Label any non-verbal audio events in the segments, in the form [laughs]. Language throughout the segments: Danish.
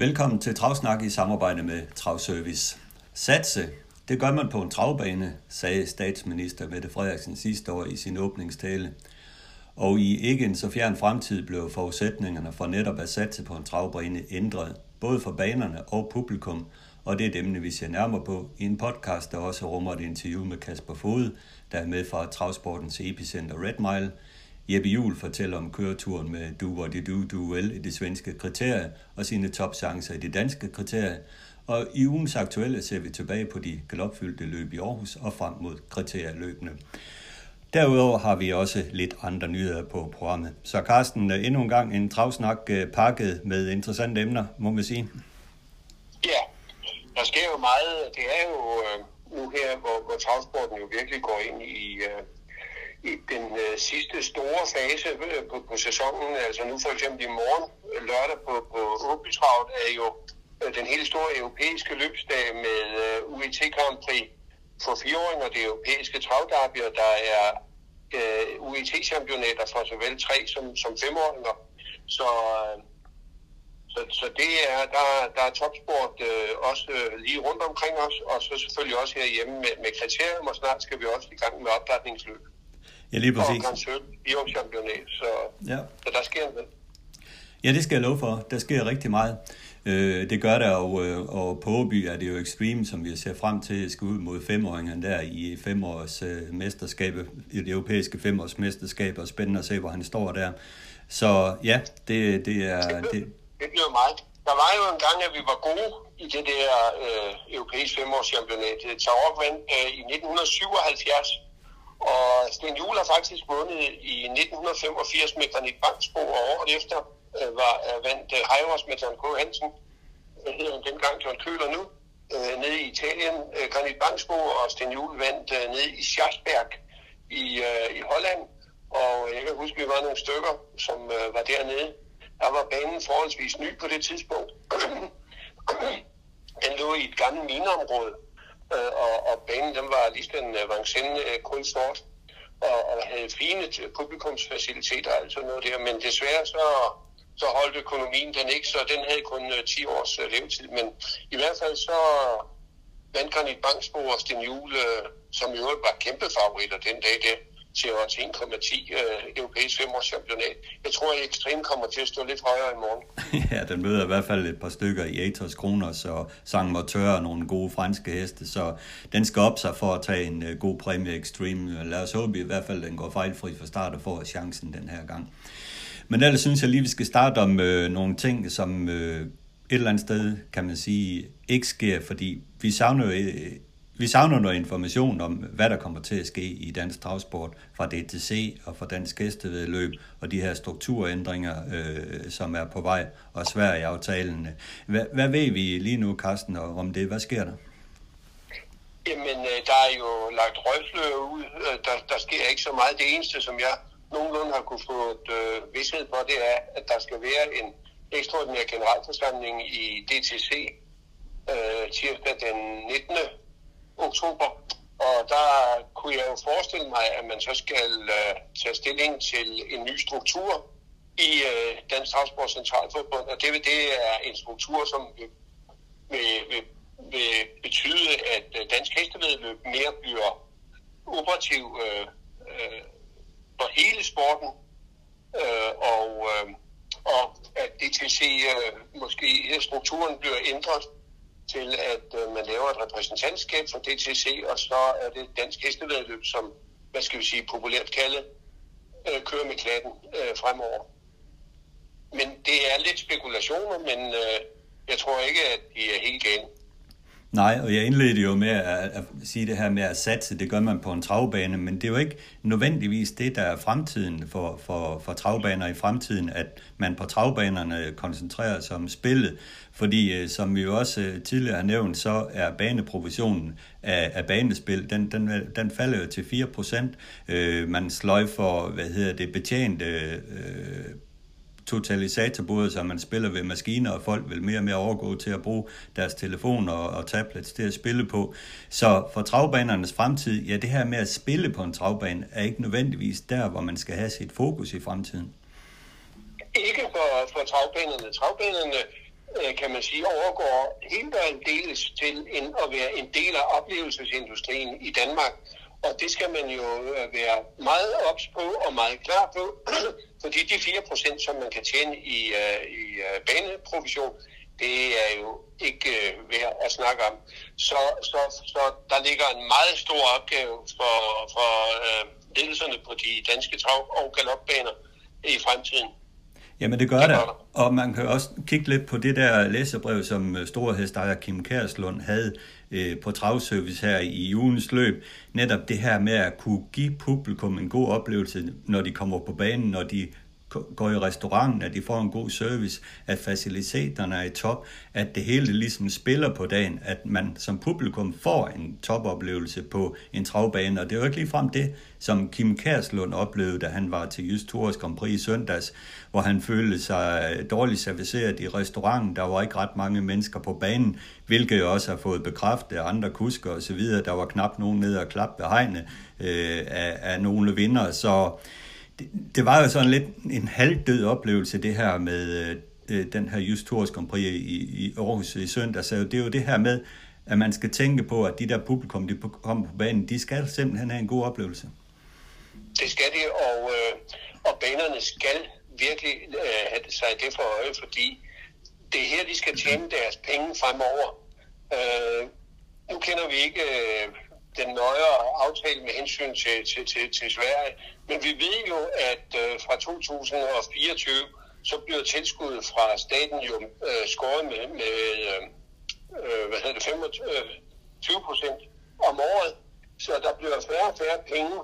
Velkommen til Travsnak i samarbejde med Travservice. Satse, det gør man på en travbane, sagde statsminister Mette Frederiksen sidste år i sin åbningstale. Og i ikke en så fjern fremtid blev forudsætningerne for netop at satse på en travbane ændret, både for banerne og publikum, og det er dem, vi ser nærmere på i en podcast, der også rummer et interview med Kasper Fod, der er med fra Travsportens epicenter Red Mile. Jeppe Juhl fortæller om køreturen med Do What You Do, Do Well i det svenske kriterie og sine topchancer i det danske kriterie. Og i ugens aktuelle ser vi tilbage på de galopfyldte løb i Aarhus og frem mod kriterieløbene. Derudover har vi også lidt andre nyheder på programmet. Så Carsten, endnu en gang en travsnak øh, pakket med interessante emner, må man sige. Ja, der sker jo meget. Det er jo øh, nu her, hvor, hvor travsporten jo virkelig går ind i, øh, i den øh, sidste store fase øh, på, på sæsonen. Altså nu for eksempel i morgen, øh, lørdag på, på Åbytravet, er jo øh, den helt store europæiske løbsdag med øh, UET Grand Prix for fireåringer, det europæiske travdarbier, der er øh, UET-championater for såvel tre som, som femåringer. Så, øh, så, så det er, der, der er topsport øh, også øh, lige rundt omkring os, og så selvfølgelig også herhjemme med, med kriterium, og snart skal vi også i gang med opdatningsløb. Ja, lige præcis. Og Grand Sølv i championat, så, Ja. så der sker noget. Ja, det skal jeg love for. Der sker rigtig meget. Øh, det gør der, og, øh, og på Åby er det jo Extreme, som vi ser frem til skal ud mod femåringerne der i femårs øh, mesterskab, i det europæiske femårs mesterskab, og spændende at se, hvor han står der. Så ja, det, det er... Det, Det bliver meget. Der var jo en gang, at vi var gode i det der øh, europæiske femårschampionat. Tarok vandt øh, i 1977, og Sten Juhl har faktisk vundet i 1985 med Granit Bangsbo, og året efter øh, var øh, vandt øh, Heivers med John K. Hansen, det hedder han dengang John Køler nu, øh, nede i Italien. Øh, Granit Bangsbo og Sten Juhl vandt øh, nede i Scharsberg i, øh, i Holland, og jeg kan huske, at vi var nogle stykker, som øh, var dernede. Der var banen forholdsvis ny på det tidspunkt. [clears throat] den lå i et gammelt mineområde, øh, og, og banen den var ligesom en øh, Vincennes øh, kun sort, og, og havde fine øh, publikumsfaciliteter og alt sådan noget der, men desværre så, så holdt økonomien den ikke, så den havde kun øh, 10 års øh, levetid, men i hvert fald så vandt Granit Banksbo og Sten Juhl, øh, som i øvrigt var kæmpe favoritter den dag der, til odds 1,10 øh, europæisk femårschampionat. Jeg tror, at Extreme kommer til at stå lidt højere i morgen. [laughs] ja, den møder i hvert fald et par stykker i Atos Kronos og Sang Moteur og nogle gode franske heste, så den skal op sig for at tage en øh, god præmie Extreme. Lad os håbe i hvert fald, at den går fejlfri fra start og får chancen den her gang. Men ellers synes jeg lige, vi skal starte om øh, nogle ting, som øh, et eller andet sted, kan man sige, ikke sker, fordi vi savner jo øh, vi savner noget information om, hvad der kommer til at ske i dansk travsport fra DTC og fra dansk hestevedløb og de her strukturændringer, øh, som er på vej, og Sverige aftalen. Hvad, hvad ved vi lige nu, Carsten, om det? Hvad sker der? Jamen, øh, der er jo lagt røgslør ud. Øh, der, der sker ikke så meget. Det eneste, som jeg nogenlunde har kunne få et, øh, vidshed på, det er, at der skal være en ekstraordinær generalforsamling i DTC øh, tirsdag den 19 oktober. Og der kunne jeg jo forestille mig, at man så skal øh, tage stilling til en ny struktur i øh, Dansk Travsport Centralforbund. Og det, det er en struktur, som vil, vil, vil, vil betyde, at øh, dansk hestevedløb mere bliver operativ øh, øh, for hele sporten, øh, og, øh, og at DTC øh, måske strukturen bliver ændret til, at øh, man laver et repræsentantskab for DTC, og så er det dansk hestevedløb, som, hvad skal vi sige, populært kaldet, øh, kører med klatten øh, fremover. Men det er lidt spekulationer, men øh, jeg tror ikke, at de er helt gale. Nej, og jeg indledte jo med at, at sige det her med at satse, det gør man på en travbane, men det er jo ikke nødvendigvis det, der er fremtiden for, for, for travbaner i fremtiden, at man på travbanerne koncentrerer sig om spillet, fordi øh, som vi jo også øh, tidligere har nævnt, så er baneprovisionen af, af banespil, den, den, den falder jo til 4%. Øh, man sløjfer, hvad hedder det, betjente øh, totalisatorbordet, så man spiller ved maskiner, og folk vil mere og mere overgå til at bruge deres telefoner og, og tablets til at spille på. Så for travbanernes fremtid, ja, det her med at spille på en travbane, er ikke nødvendigvis der, hvor man skal have sit fokus i fremtiden. Ikke for, for travbanerne. Travbanerne øh, kan man sige, overgår helt og aldeles til en, at være en del af oplevelsesindustrien i Danmark. Og det skal man jo øh, være meget ops på og meget klar på, [clears throat] fordi de 4%, som man kan tjene i, uh, i uh, baneprovision, det er jo ikke uh, værd at snakke om. Så, så, så der ligger en meget stor opgave for, for uh, ledelserne på de danske trav- og galopbaner i fremtiden. Jamen det gør det, og man kan også kigge lidt på det der læserbrev, som storhedstejer Kim Kærslund havde øh, på travservice her i ugens løb. Netop det her med at kunne give publikum en god oplevelse, når de kommer på banen, når de går i restauranten, at de får en god service, at faciliteterne er i top, at det hele ligesom spiller på dagen, at man som publikum får en topoplevelse på en travbane, og det er jo ikke ligefrem det, som Kim Kærslund oplevede, da han var til Jysk Tours Grand Prix i søndags, hvor han følte sig øh, dårligt serviceret i restauranten. Der var ikke ret mange mennesker på banen, hvilket jo også har fået bekræftet af andre kusker osv. Der var knap nogen nede og klappe ved hegnet øh, af, af nogle vinder, så det, det var jo sådan lidt en halvdød oplevelse, det her med øh, øh, den her Just Tours Grand Prix i, i Aarhus i søndag. Så det er jo det her med, at man skal tænke på, at de der publikum, de kommer på banen, de skal simpelthen have en god oplevelse. Det skal de, og, øh, og banerne skal virkelig øh, have sig det for øje, fordi det er her, de skal tjene deres penge fremover. Øh, nu kender vi ikke øh, den nøjere aftale med hensyn til, til, til, til Sverige, men vi ved jo, at øh, fra 2024, så bliver tilskuddet fra staten jo øh, skåret med, med øh, øh hvad hedder det, 25 øh, procent om året. Så der bliver færre og færre penge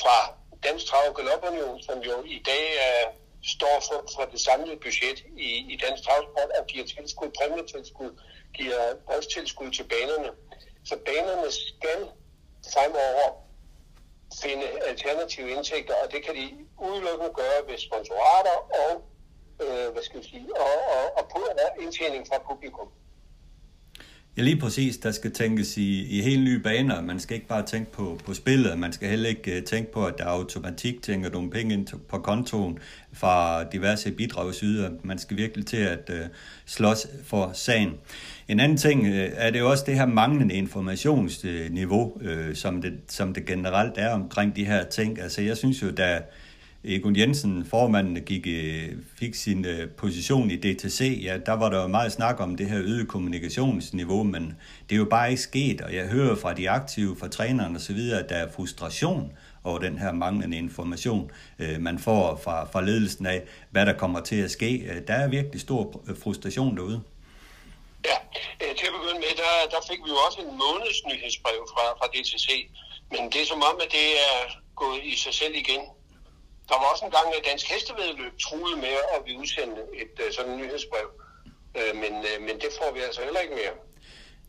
fra Dansk Trav- og Galopunion, som jo i dag øh, står for, for det samlede budget i, i Dansk Travsport og giver tilskud, præmietilskud, giver driftstilskud til banerne. Så banerne skal fremover finde alternative indtægter, og det kan de udelukkende gøre ved sponsorater og, øh, hvad skal vi sige, og, og, og på indtjening fra publikum. Ja, lige præcis. Der skal tænkes i, i helt nye baner. Man skal ikke bare tænke på, på spillet. Man skal heller ikke uh, tænke på, at der automatik tænker nogle penge ind på kontoen fra diverse bidragsydere. Man skal virkelig til at uh, slås for sagen. En anden ting øh, er det jo også det her manglende informationsniveau, øh, som, det, som det generelt er omkring de her ting. Altså jeg synes jo, da Egon Jensen, formanden, gik, øh, fik sin øh, position i DTC, ja, der var der jo meget snak om det her øget kommunikationsniveau, men det er jo bare ikke sket, og jeg hører fra de aktive, fra trænerne osv., at der er frustration over den her manglende information, øh, man får fra, fra ledelsen af, hvad der kommer til at ske. Øh, der er virkelig stor frustration derude. Ja, øh, til at begynde med, der, der fik vi jo også en måneds nyhedsbrev fra, fra DTC, men det er som om, at det er gået i sig selv igen. Der var også en gang, at Dansk Hestevedløb troede med at vi udsendte et øh, sådan nyhedsbrev. Øh, men, men det får vi altså heller ikke mere.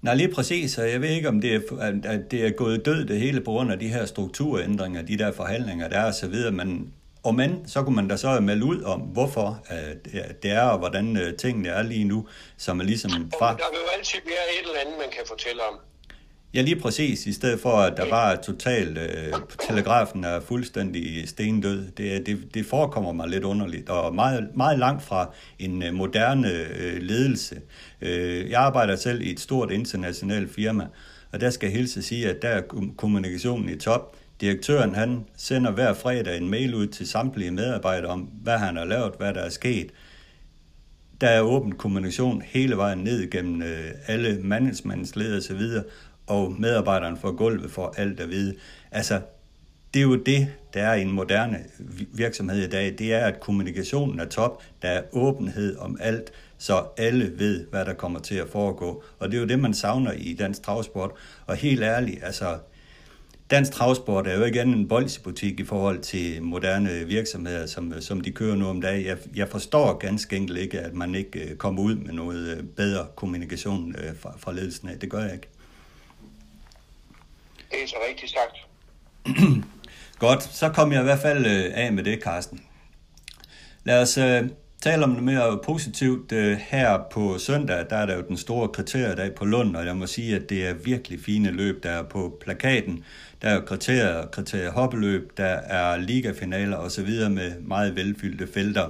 Nej, lige præcis, og jeg ved ikke, om det er, at det er gået død det hele på grund af de her strukturændringer, de der forhandlinger, der er og så videre, men og men, så kunne man da så melde ud om, hvorfor det er, og hvordan tingene er lige nu, som er ligesom fra... Der vil jo altid være et eller andet, man kan fortælle om. Ja, lige præcis. I stedet for, at der var totalt... Øh, telegrafen er fuldstændig stendød. Det, det, det forekommer mig lidt underligt, og meget, meget langt fra en øh, moderne øh, ledelse. Øh, jeg arbejder selv i et stort internationalt firma, og der skal jeg hilse sige, at der er kommunikationen i top. Direktøren han sender hver fredag en mail ud til samtlige medarbejdere om, hvad han har lavet, hvad der er sket. Der er åben kommunikation hele vejen ned gennem øh, alle managementsledere osv., og medarbejderen får gulvet for alt at vide. Altså, det er jo det, der er i en moderne virksomhed i dag. Det er, at kommunikationen er top. Der er åbenhed om alt, så alle ved, hvad der kommer til at foregå. Og det er jo det, man savner i dansk travsport. Og helt ærligt, altså, dansk travsport er jo andet en boldsbutik i forhold til moderne virksomheder, som, som de kører nu om dagen. Jeg, jeg forstår ganske enkelt ikke, at man ikke øh, kommer ud med noget øh, bedre kommunikation øh, fra, fra ledelsen af. Det gør jeg ikke. Det er så rigtigt sagt. [clears throat] Godt, så kom jeg i hvert fald af med det, Carsten. Lad os tale om noget mere positivt. Her på søndag, der er der jo den store kriteriedag på Lund, og jeg må sige, at det er virkelig fine løb, der er på plakaten. Der er jo kriterier, kriterier hoppeløb, der er ligafinaler osv. med meget velfyldte felter.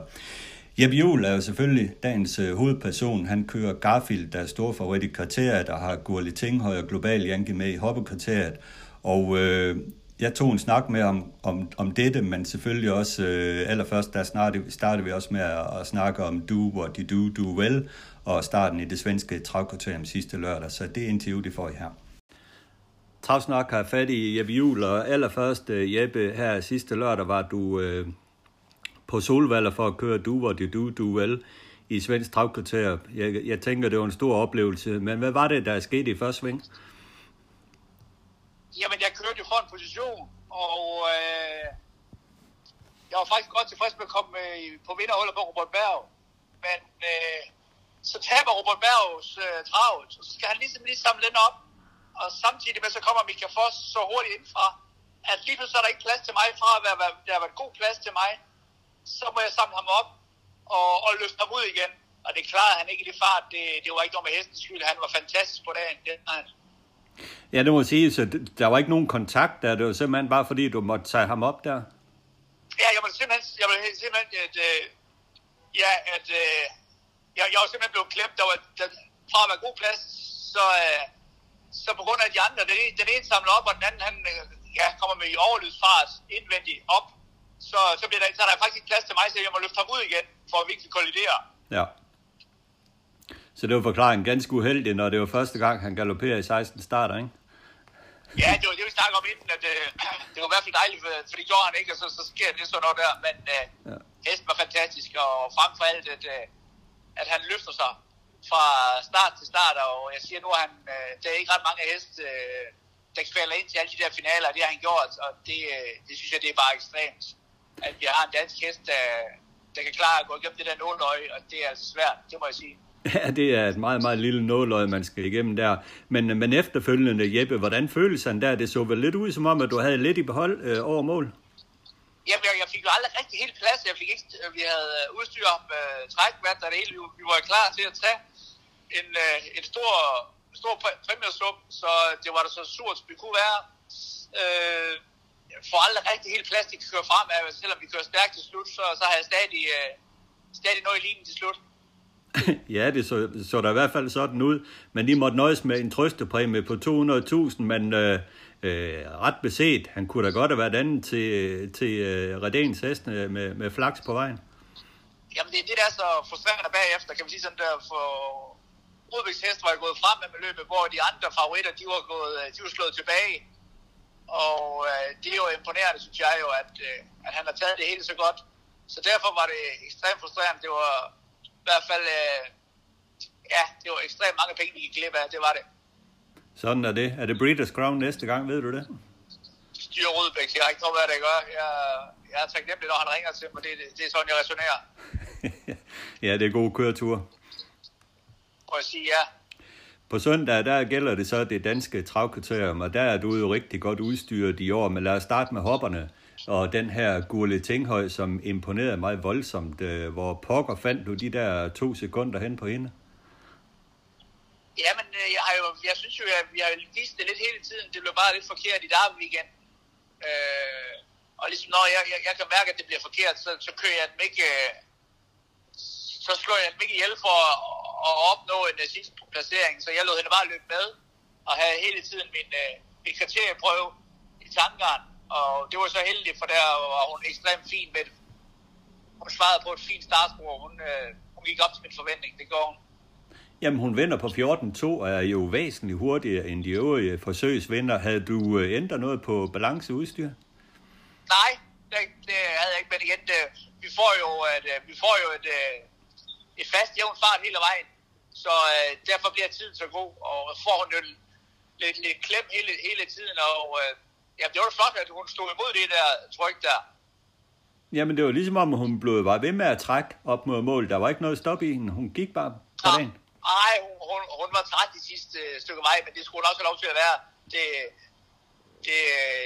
Jeppe Juhl er jo selvfølgelig dagens øh, hovedperson. Han kører Garfield, der er stor favorit i kriteriet, der har Gurli Tinghøj og Global Janke med i hoppekriteriet. Og øh, jeg tog en snak med om, om, om dette, men selvfølgelig også øh, allerførst, der startede, startede vi også med at, at snakke om Do What You Do, Do Well, og starten i det svenske travkriterium sidste lørdag. Så det interview, det får I her. Travsnak har fat i Jeppe Juhl, og allerførst, øh, Jeppe, her sidste lørdag var du øh, på Solvalder for at køre Du, hvor det du, du vel, i svensk travkvarter. Jeg, jeg tænker, det var en stor oplevelse, men hvad var det, der skete i første sving? Jamen, jeg kørte jo for en position, og øh, jeg var faktisk godt tilfreds med at komme øh, på vinderholdet på Robert Berg. Men øh, så taber Robert Bergs øh, travlt, og så skal han ligesom lige samle den op og samtidig med så kommer Mika Foss så hurtigt indfra, at lige pludselig er der ikke plads til mig fra at være, der har været god plads til mig, så må jeg samle ham op og, og løfte ham ud igen. Og det klarede han ikke i det fart. Det, det var ikke noget med hestens skyld. Han var fantastisk på dagen. Det, han. Ja, det må sige, så der var ikke nogen kontakt der. Det var simpelthen bare fordi, du måtte tage ham op der. Ja, jeg var simpelthen, jeg var simpelthen at, øh, ja, at øh, jeg, jeg var simpelthen blevet klemt. Der var, der, fra at være god plads, så, øh, så på grund af de andre, den ene, den ene samler op, og den anden han, øh, ja, kommer med i overlydsfart indvendigt op, så, så, bliver der, så er der faktisk ikke plads til mig, så jeg må løfte ham ud igen, for at vi ikke kollidere. Ja. Så det var forklaringen ganske uheldig, når det var første gang, han galopperer i 16 starter, ikke? Ja, det var det, vi snakkede om inden, at øh, [clears throat] det var i hvert fald dejligt, for, for det gjorde han ikke, og så, så sker det sådan noget der. Men øh, ja. hesten var fantastisk, og frem for alt, at, øh, at han løfter sig fra start til start, og jeg siger nu, at han, øh, der er ikke ret mange heste, øh, der falder ind til alle de der finaler, det har han gjort, og det, øh, det synes jeg, det er bare ekstremt, at vi har en dansk hest, der, der kan klare at gå igennem det der nåløje, og det er altså svært, det må jeg sige. Ja, det er et meget, meget lille nåløje, man skal igennem der. Men, men efterfølgende, Jeppe, hvordan føles han der? Det så vel lidt ud som om, at du havde lidt i behold øh, over mål? Jamen, jeg, jeg fik jo aldrig rigtig helt plads. Jeg fik ikke, øh, vi havde øh, udstyr om øh, trækvand, og det hele. Vi var klar til at tage en, øh, en stor, stor præmiesum, så det var da så surt, som det kunne være. Øh, får aldrig rigtig helt plads til at køre frem, selvom vi kører stærkt til slut, så, så har jeg stadig, øh, stadig noget i linjen til slut. [laughs] ja, det så, så der i hvert fald sådan ud, men de måtte nøjes med en trøstepræmie på 200.000, men øh, øh, ret beset, han kunne da godt have været anden til, til øh, Redens hest med, med flaks på vejen. Jamen det er det, der er så frustrerende bagefter, kan man sige sådan der, for Rudvigs hest var gået frem med løbet, hvor de andre favoritter, de var, gået, øh, de var slået tilbage. Og øh, det er jo imponerende, synes jeg jo, at, øh, at han har taget det hele så godt. Så derfor var det ekstremt frustrerende. Det var i hvert fald, øh, ja, det var ekstremt mange penge, de gik glip af. Det var det. Sådan er det. Er det Breeders' Crown næste gang, ved du det? Styr Rudbæk, jeg har ikke noget, hvad det gør. Jeg, jeg er taknemmelig, når han ringer til mig. Det, det, det er sådan, jeg resonerer. [laughs] ja, det er god køretur må jeg sige ja. På søndag, der gælder det så det danske travkriterium, og der er du jo rigtig godt udstyret i år, men lad os starte med hopperne. Og den her Gurle Tinghøj, som imponerede mig voldsomt. Øh, hvor pokker fandt du de der to sekunder hen på hende? Jamen, øh, jeg, har jo, jeg synes jo, at vi har vist det lidt hele tiden. Det blev bare lidt forkert i dag weekend. Øh, og ligesom når jeg, jeg, jeg kan mærke, at det bliver forkert, så, så kører jeg dem ikke... Øh, så slår jeg dem ikke ihjel for at opnå en uh, sidste placering, så jeg lod hende bare løbe med, og have hele tiden min, øh, min kriterieprøve i tankeren, og det var så heldigt, for der var hun ekstremt fin med det. Hun svarede på et fint startspor, hun, øh, hun gik op til min forventning, det går hun. Jamen, hun vinder på 14-2 og er jo væsentligt hurtigere end de øvrige forsøgsvinder. Havde du ændret noget på balanceudstyr? Nej, det, det havde jeg ikke, men igen, det, vi får jo, et, øh, vi får jo et, øh, et fast jævn fart hele vejen, så øh, derfor bliver tiden så god, og får hun jo lidt, lidt klem hele, hele tiden, og øh, ja, det var flot, at hun stod imod det der tryk der. Jamen, det var ligesom om, hun blev var ved med at trække op mod mål. Der var ikke noget stop i hende. Hun gik bare på Ja. dagen. Ej, hun, hun, var træt de sidste øh, stykke vej, men det skulle hun også have lov til at være. Det, det,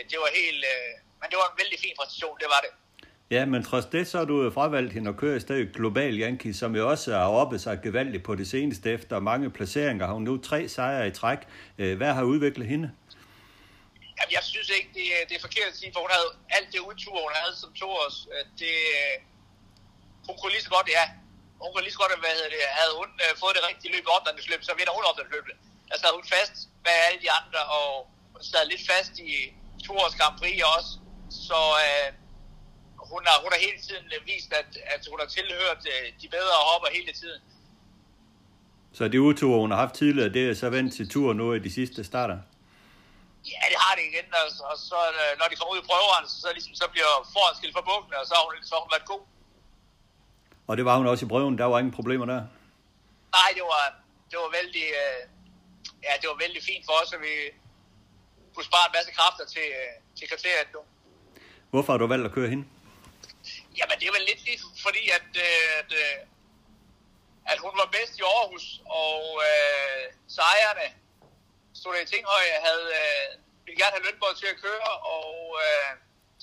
det var helt... Øh, men det var en vældig fin præstation, det var det. Ja, men trods det, så har du fravalgt hende at køre i stedet Global Yankee, som jo også har oppe sig gevaldigt på det seneste efter mange placeringer. Har hun nu tre sejre i træk. Øh, Hvad har udviklet hende? Jamen, jeg synes ikke, det, er- det er forkert at sige, for hun havde alt det udtur, hun havde som to års. øh, Det, øh, hun kunne lige så godt, ja, hun kunne lige så godt, hvad det, havde hun øh, fået det rigtige løb i opdagningsløb, så vinder hun opdagningsløbet. Der sad hun fast bag alle de andre, og hun sad lidt fast i to års Grand Prix også. Så øh, hun, har, hun har hele tiden øh, vist, at, at hun har tilhørt øh, de bedre hopper hele tiden. Så det utur, hun har haft tidligere, det er så vendt til tur nu i de sidste starter. Ja, det har det igen, og, og så øh, når de kommer ud i prøveren, så, så, ligesom, så bliver foran skilt for bukkene, og så har hun, så har hun været god. Og det var hun også i prøven. Der var ingen problemer der. Nej, det var, det var vældig, øh, ja, det var vældig fint for os, at vi kunne spare en masse kræfter til, øh, til kriteriet nu. Hvorfor har du valgt at køre hende? Jamen, det er vel lidt lige fordi, at, øh, at, øh, at hun var bedst i Aarhus, og øh, sejrene, stod i Tinghøj, havde, øh, ville gerne have Lønborg til at køre, og øh,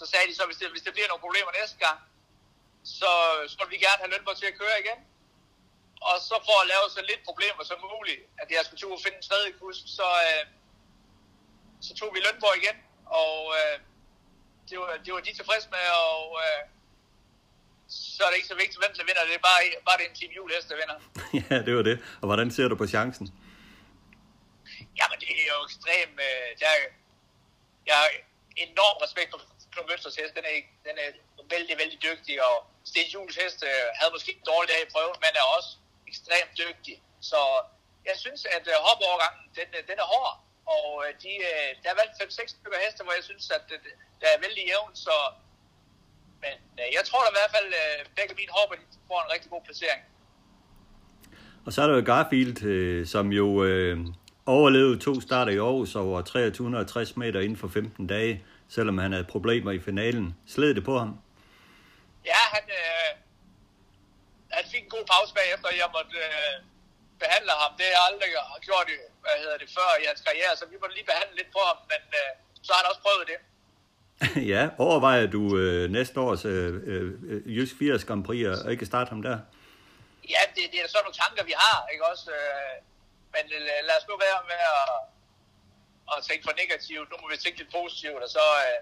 så sagde de så, hvis det, hvis det bliver nogle problemer næste gang, så, så vil vi gerne have Lønborg til at køre igen. Og så for at lave så lidt problemer som muligt, at jeg skulle til at finde en tredje kusk, så, øh, så tog vi Lønborg igen, og øh, det, var, det var de tilfredse med, og øh, så er det ikke så vigtigt, hvem der vinder, det er bare, bare det er en team julehest, der vinder. [laughs] ja, det var det. Og hvordan ser du på chancen? Jamen, det er jo ekstremt... Øh, er- jeg har enorm respekt for Knud Mønsters hest. Den er, den er vældig, vældig dygtig, og Sten Jules hest øh, havde måske en dårlig dag i prøven, men er også ekstremt dygtig. Så jeg synes, at øh, hopovergangen, den, øh, den er hård. Og øh, de, øh, der er valgt 5-6 stykker heste, hvor jeg synes, at øh, det, det er vældig jævnt, så... Men øh, jeg tror da i hvert fald, øh, begge mine hopper, de får en rigtig god placering. Og så er der jo Garfield, øh, som jo øh, overlevede to starter i Aarhus over 2360 meter inden for 15 dage, selvom han havde problemer i finalen. Sled det på ham? Ja, han, øh, han fik en god pause bagefter, jeg måtte øh, behandle ham. Det har jeg aldrig gjort i, hvad hedder det, før i hans karriere, så vi måtte lige behandle lidt på ham, men øh, så har han også prøvet det. [laughs] ja, overvejer du øh, næste års øh, øh, Jysk 80 Grand Prix og ikke starte ham der? Ja, det, det er sådan nogle tanker, vi har, ikke også? Øh, men øh, lad os nu være med at, at tænke for negativt. Nu må vi tænke lidt positivt, og så øh,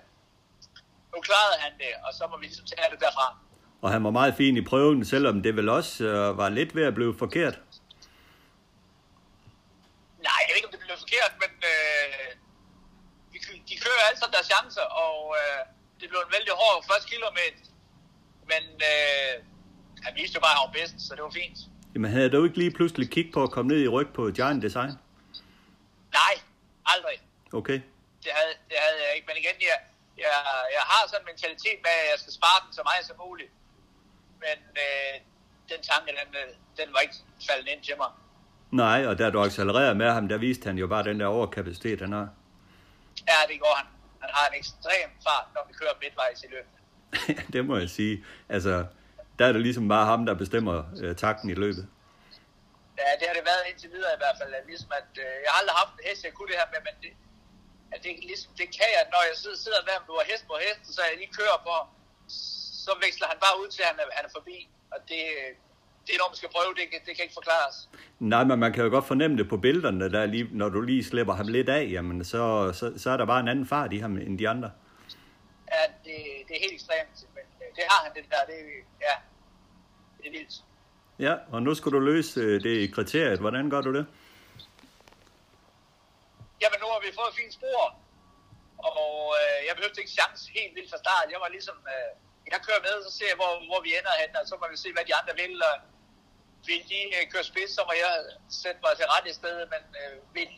nu klarede han det, og så må vi ligesom tage det derfra. Og han var meget fin i prøven, selvom det vel også øh, var lidt ved at blive forkert. Nej, jeg ved ikke, om det blev forkert, men øh, de, de kører alle sammen deres chancer, og øh, det blev en vældig hård første kilometer. Men øh, han viste jo bare, at han var bedst, så det var fint. Jamen havde du ikke lige pludselig kig på at komme ned i ryg på Giant Design? Nej, aldrig. Okay. Det havde, det havde jeg ikke. Men igen, jeg, jeg, jeg har sådan en mentalitet med, at jeg skal spare den så meget som muligt. Men øh, den tanke, den, øh, den var ikke faldet ind til mig. Nej, og da du accelererede med ham, der viste han jo bare den der overkapacitet, han har. Ja, det går han. Han har en ekstrem fart, når vi kører midtvejs i løbet. [laughs] det må jeg sige. Altså, der er det ligesom bare ham, der bestemmer øh, takten i løbet. Ja, det har det været indtil videre i hvert fald. Ligesom at, øh, jeg har aldrig haft en hest, jeg kunne det her med, men det, at det, ligesom, det kan jeg, når jeg sidder, sidder med, at hest på hest, så jeg lige kører på, så veksler han bare ud til, at han er, han er forbi. Og det, det er noget, man skal prøve, det, det kan ikke forklares. Nej, men man kan jo godt fornemme det på billederne, der lige, når du lige slipper ham lidt af, jamen så, så, så er der bare en anden fart i ham end de andre. Ja, det, det er helt ekstremt, men øh, det har han det der, det, ja, det er vildt. Ja, og nu skal du løse øh, det kriteriet. Hvordan gør du det? Jamen, nu har vi fået et fint spor, og øh, jeg behøvede ikke chance helt vildt fra start. Jeg var ligesom, øh, jeg kører med, så ser jeg, hvor, hvor vi ender hen, og så må vi se, hvad de andre vil. Og vil de øh, køre spids, så må jeg sætte mig til ret i stedet, men øh, vil,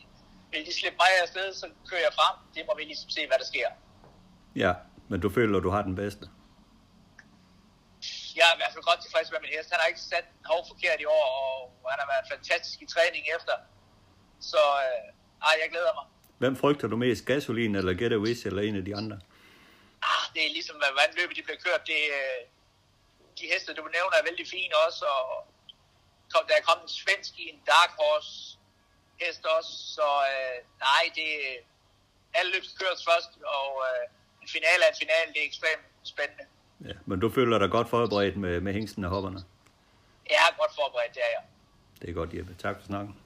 vil de slippe mig afsted, så kører jeg frem. Det må vi ligesom se, hvad der sker. Ja, Men du føler, at du har den bedste? Jeg er i hvert fald godt tilfreds med min hest. Han har ikke sat en forkert i år, og han har været fantastisk i træning efter. Så øh, ej, jeg glæder mig. Hvem frygter du mest, Gasolin eller Get Wish eller en af de andre? Ah, det er ligesom, hvordan løbet de bliver kørt. Det, øh, de heste, du nævner, er vældig fine også, og kom, der er kommet en svensk i en Dark Horse hest også, så øh, nej, det alle løb køres først, og øh, en finale er en finale, det er ekstremt spændende. Ja, men du føler dig godt forberedt med, med hængsten og hopperne? Jeg er godt forberedt, det er jeg. Det er godt, Jeppe. Tak for snakken.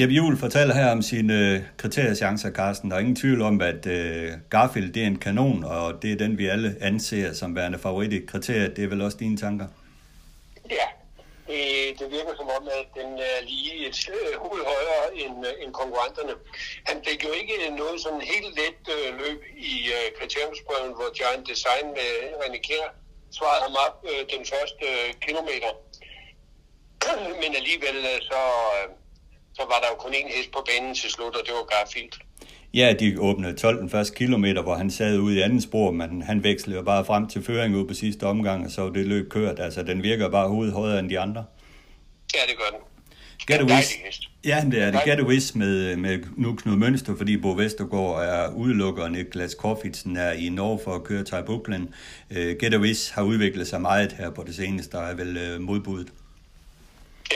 Jeppe Juhl fortæller her om sine øh, kriteriechancer, Carsten. Der er ingen tvivl om, at øh, Garfield det er en kanon, og det er den, vi alle anser som værende favorit i kriteriet. Det er vel også dine tanker? Ja, det, det virker som om, at den er lige et øh, hoved højere end, øh, end konkurrenterne. Han fik jo ikke noget sådan helt let øh, løb i øh, kriteriumsprøven, hvor Giant Design med René Kjær svarede ham op øh, den første øh, kilometer. [clears throat] Men alligevel øh, så, øh, så var der jo kun én hest på banen til slut, og det var Garfield. Ja, de åbnede 12 den første kilometer, hvor han sad ude i anden spor, men han vekslede bare frem til føring ud på sidste omgang, og så det løb kørt. Altså, den virker bare hovedet højere end de andre. Ja, det gør den. Get a Wish. Ja, det er det. Get a Wish med, med nu Knud Mønster, fordi Bo Vestergaard er udelukket, og Niklas Korfitsen er i Norge for at køre til Buckland. Uh, Get a Wish har udviklet sig meget her på det seneste, der er vel uh, modbuddet.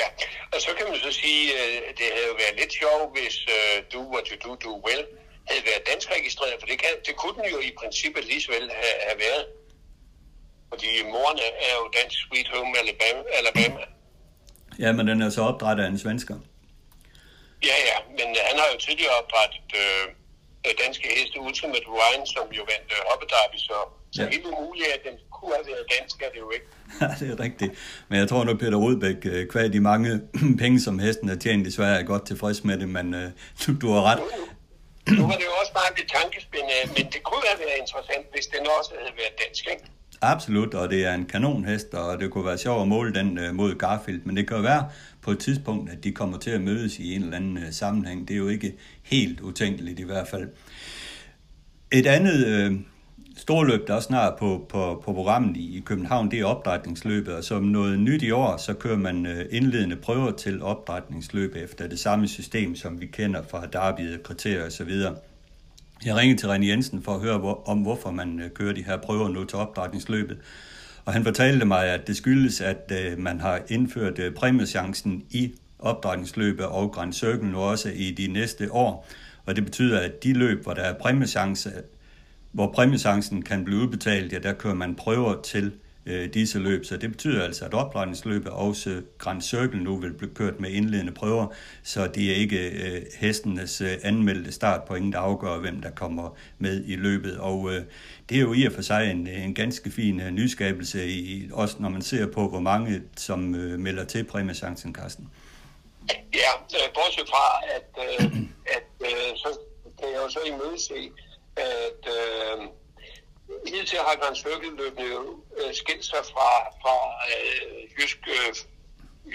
Ja, og så kan man så sige, at det havde jo været lidt sjovt, hvis uh, Do What You Do, Do Well havde været dansk registreret, for det, kan, det kunne den jo i princippet lige så vel have, have været. Fordi moren er jo dansk Sweet Home Alabama. Alabama. Ja, men den er så opdrettet af en svensker. Ja, ja, men han har jo tidligere opdrettet øh, danske heste Ultimate Ryan, som jo vandt øh, hoppedarby, så, så ja. helt umuligt, at den kunne have været dansk, er det jo ikke. [laughs] Ja, det er rigtigt. Men jeg tror nu, Peter Rudbæk, kvad øh, de mange [clears throat] penge, som hesten har tjent i Sverige, er godt tilfreds med det, men øh, du, du har ret. Nu var det jo også bare et tankespænd, men det kunne have været interessant, hvis den også havde været dansk, ikke? Absolut, og det er en kanonhest, og det kunne være sjovt at måle den øh, mod Garfield, men det kan jo være på et tidspunkt, at de kommer til at mødes i en eller anden øh, sammenhæng. Det er jo ikke helt utænkeligt i hvert fald. Et andet store løb, der er snart på, på, på programmet i København, det er opdrætningsløbet, og som noget nyt i år, så kører man øh, indledende prøver til opdrætningsløb efter det samme system, som vi kender fra Derbyet, kriterier osv. Jeg ringede til René Jensen for at høre hvor, om, hvorfor man øh, kører de her prøver nu til opdrætningsløbet. Og han fortalte mig, at det skyldes, at øh, man har indført øh, præmiechancen i opdrætningsløbet og Grand Circle nu også i de næste år. Og det betyder, at de løb, hvor der er præmiechance, hvor præmiechancen kan blive udbetalt, ja, der kører man prøver til øh, disse løb. Så det betyder altså, at opdrætningsløbet også Grand Circle nu vil blive kørt med indledende prøver, så det er ikke øh, hestenes øh, anmeldte startpoint, der afgør, hvem der kommer med i løbet. Og øh, det er jo i og for sig en, en ganske fin øh, nyskabelse, i, også når man ser på, hvor mange som øh, melder til præmiechancen, Carsten. Ja, øh, bortset fra, at, øh, at øh, så kan jeg jo så imødese, at øh, Hidtil har Grand Circle-løbende øh, skilt sig fra, fra øh, Jysk, øh,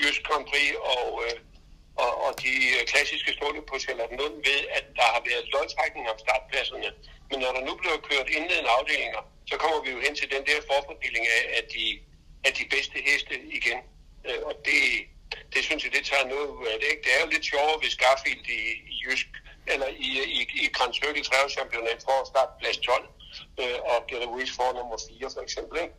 Jysk Grand Prix og, øh, og, og de øh, klassiske stående på Sjælland ved, at der har været lodtrækning om startpladserne. Men når der nu bliver kørt indledende afdelinger, så kommer vi jo hen til den der forfordeling af, at de, af de bedste heste igen. Øh, og det, det synes jeg, det tager noget ud af det. Ikke? Det er jo lidt sjovere, hvis Garfield i, i Jysk eller i, i, i Grand Circle 3 for at start plads 12 øh, og Gary Weiss for nummer 4 for eksempel. Ikke?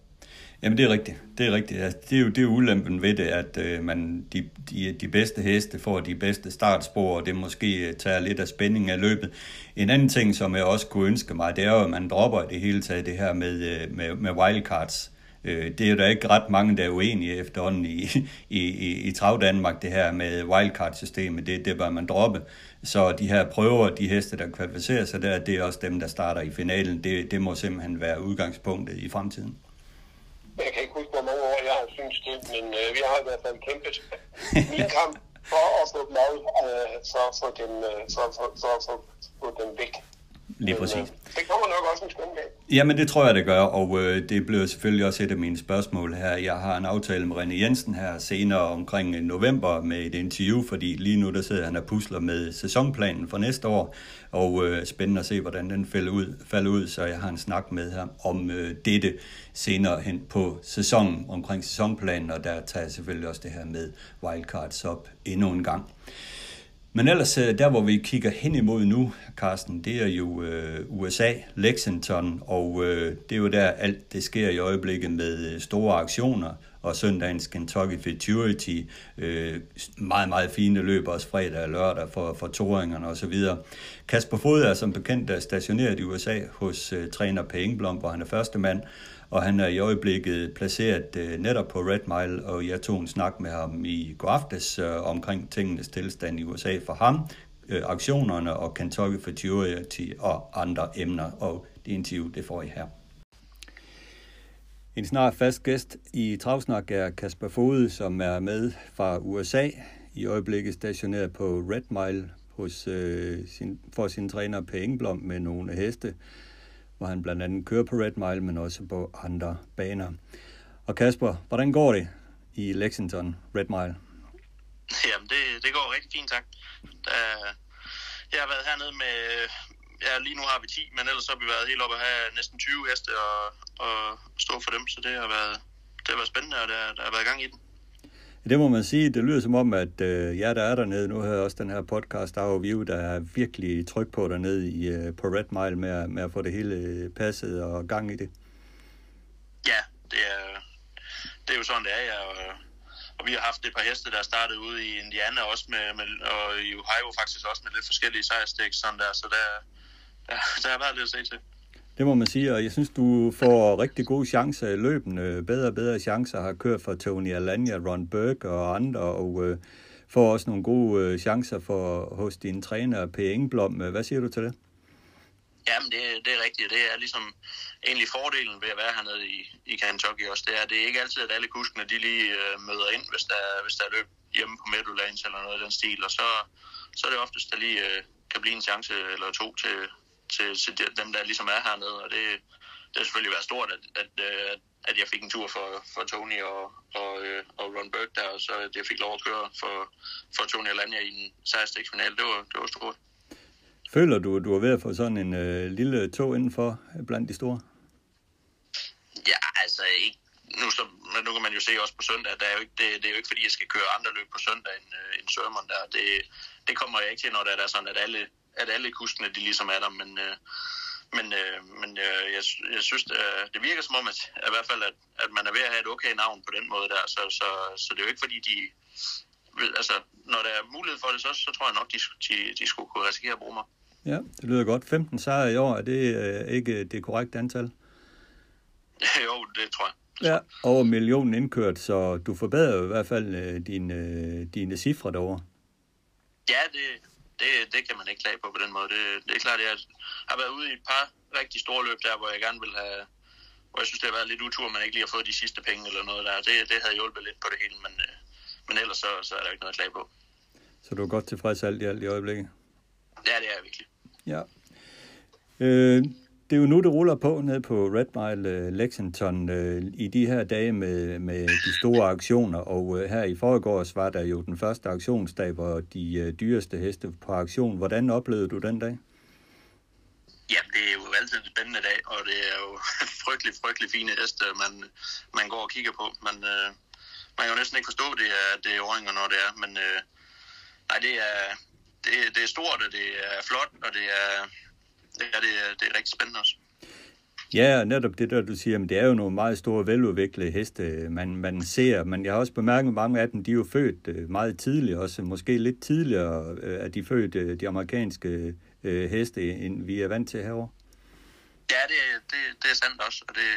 Jamen det er rigtigt. Det er rigtigt. Altså, det er jo det er ulempen ved det, at øh, man, de, de, de bedste heste får de bedste startspor, og det måske øh, tager lidt af spændingen af løbet. En anden ting, som jeg også kunne ønske mig, det er jo, at man dropper det hele taget det her med, øh, med, med wildcards. Øh, det er jo der ikke ret mange, der er uenige efterhånden i, [laughs] i, i, i Trav Danmark, det her med wildcard-systemet. Det, det bør man droppe. Så de her prøver, de heste, der kvalificerer sig der, det er også dem, der starter i finalen. Det, det må simpelthen være udgangspunktet i fremtiden. Jeg kan ikke huske, hvor mange år jeg har synes det, men øh, vi har i hvert fald kæmpet [laughs] min kamp for at få dem af, øh, for at få dem, øh, for, for, for, for, for dem væk. Lige præcis. Men, øh, det kommer nok også en skøn dag. Jamen det tror jeg, det gør, og øh, det bliver selvfølgelig også et af mine spørgsmål her. Jeg har en aftale med René Jensen her senere omkring november med et interview, fordi lige nu der sidder han og pusler med sæsonplanen for næste år, og øh, spændende at se, hvordan den falder ud, falder ud, så jeg har en snak med ham om øh, dette senere hen på sæsonen, omkring sæsonplanen, og der tager jeg selvfølgelig også det her med wildcards op endnu en gang. Men ellers, øh, der hvor vi kigger hen imod nu, Carsten, det er jo øh, USA, Lexington, og øh, det er jo der alt det sker i øjeblikket med øh, store aktioner, og søndagens Kentucky Futurity, øh, meget, meget fine løb også fredag og lørdag for, for toringerne osv. Kasper Fod er som bekendt øh, stationeret i USA hos øh, træner Per Engblom, hvor han er første mand, og han er i øjeblikket placeret øh, netop på Red Mile, og jeg tog en snak med ham i går aftes øh, omkring tingenes tilstand i USA for ham, øh, aktionerne og Kentucky Futurity og andre emner, og det interview, det får I her. En snart fast gæst i Travsnak er Kasper Fode, som er med fra USA, i øjeblikket stationeret på Red Mile hos, øh, sin, for sin træner Per Engblom med nogle heste hvor han blandt andet kører på Red Mile, men også på andre baner. Og Kasper, hvordan går det i Lexington Red Mile? Jamen, det, det går rigtig fint, tak. Der, jeg har været hernede med, ja, lige nu har vi 10, men ellers har vi været helt oppe at have næsten 20 heste og, og stå for dem, så det har været, det har været spændende, og der, der har været gang i den. Det må man sige. Det lyder som om, at øh, jer, der er dernede, nu har jeg også den her podcast, Our View, der er virkelig tryk på dernede i, øh, på Red Mile med, med at få det hele øh, passet og gang i det. Ja, det er, det er jo sådan, det er. Ja, og, øh, og vi har haft et par heste, der startede ude i Indiana også, med, med, og i Ohio faktisk også med lidt forskellige sejrstik, sådan der, så der, der, der har været lidt at se til. Det må man sige, og jeg synes, du får rigtig gode chancer i løbende. Øh, bedre og bedre chancer har kørt for Tony Alanya, Ron Burke og andre, og øh, får også nogle gode øh, chancer for, hos din træner, P. Engblom. Øh, hvad siger du til det? Jamen, det, det er rigtigt. Det er ligesom egentlig fordelen ved at være hernede i, i Kentucky også. Det er, det er ikke altid, at alle kuskene de lige øh, møder ind, hvis der, hvis der er løb hjemme på Meadowlands eller noget af den stil. Og så, så er det oftest, der lige øh, kan blive en chance eller to til, til, til dem, der ligesom er hernede, og det, det har selvfølgelig været stort, at, at, øh, at jeg fik en tur for, for Tony og, og, øh, og Ron Burke der, og så at jeg fik lov at køre for, for Tony Alanya i en sejrstegsfinale. Det var, det var stort. Føler du, du er ved at få sådan en øh, lille tog indenfor blandt de store? Ja, altså ikke. Nu, så, men nu kan man jo se også på søndag, der er jo ikke, det, det er jo ikke fordi, jeg skal køre andre løb på søndag end, øh, end Sørmon der. Det, det kommer jeg ikke til, når det er sådan, at alle, at alle kuskene de ligesom er der, men, øh, men, øh, men øh, jeg, jeg synes, det, det virker som om, at, at i hvert fald, at, at man er ved at have et okay navn på den måde der, så, så, så det er jo ikke fordi, de, altså, når der er mulighed for det, så, så tror jeg nok, de, de, de skulle kunne risikere at bruge mig. Ja, det lyder godt. 15 sejre i år, er det øh, ikke det korrekte antal? [laughs] jo, det tror jeg. Ja, over millionen indkørt, så du forbedrer i hvert fald øh, dine, øh, dine cifre derovre. Ja, det, det, det kan man ikke klage på på den måde. Det, det er klart, at jeg har været ude i et par rigtig store løb der, hvor jeg gerne vil have, hvor jeg synes, det har været lidt utur, at man ikke lige har fået de sidste penge eller noget der. Det, det havde hjulpet lidt på det hele, men, øh, men ellers så, så er der ikke noget at klage på. Så du er godt tilfreds alt i alt i øjeblikket? Ja, det er jeg virkelig. Ja. Øh, det er jo nu, det ruller på ned på Red Mile øh, Lexington øh, i de her dage med, med de store aktioner, og øh, her i forgårs var der jo den første aktionsdag, hvor de øh, dyreste heste på aktion. Hvordan oplevede du den dag? Ja, det er jo altid en spændende dag, og det er jo [laughs] frygtelig, frygtelig fine heste, man, man går og kigger på. Man, øh, man kan jo næsten ikke forstå, det er, det er åringer, når det er, men øh, nej, det er, det, det er stort, og det er flot, og det er, det er, det er, det er rigtig spændende også. Ja, netop det der, du siger, men det er jo nogle meget store, veludviklede heste, man, man ser, men jeg har også bemærket, at mange af dem, de er jo født øh, meget tidligt, også måske lidt tidligere, øh, at de er født de amerikanske øh, heste, end vi er vant til herovre. Ja, det, det, det er sandt også, og det,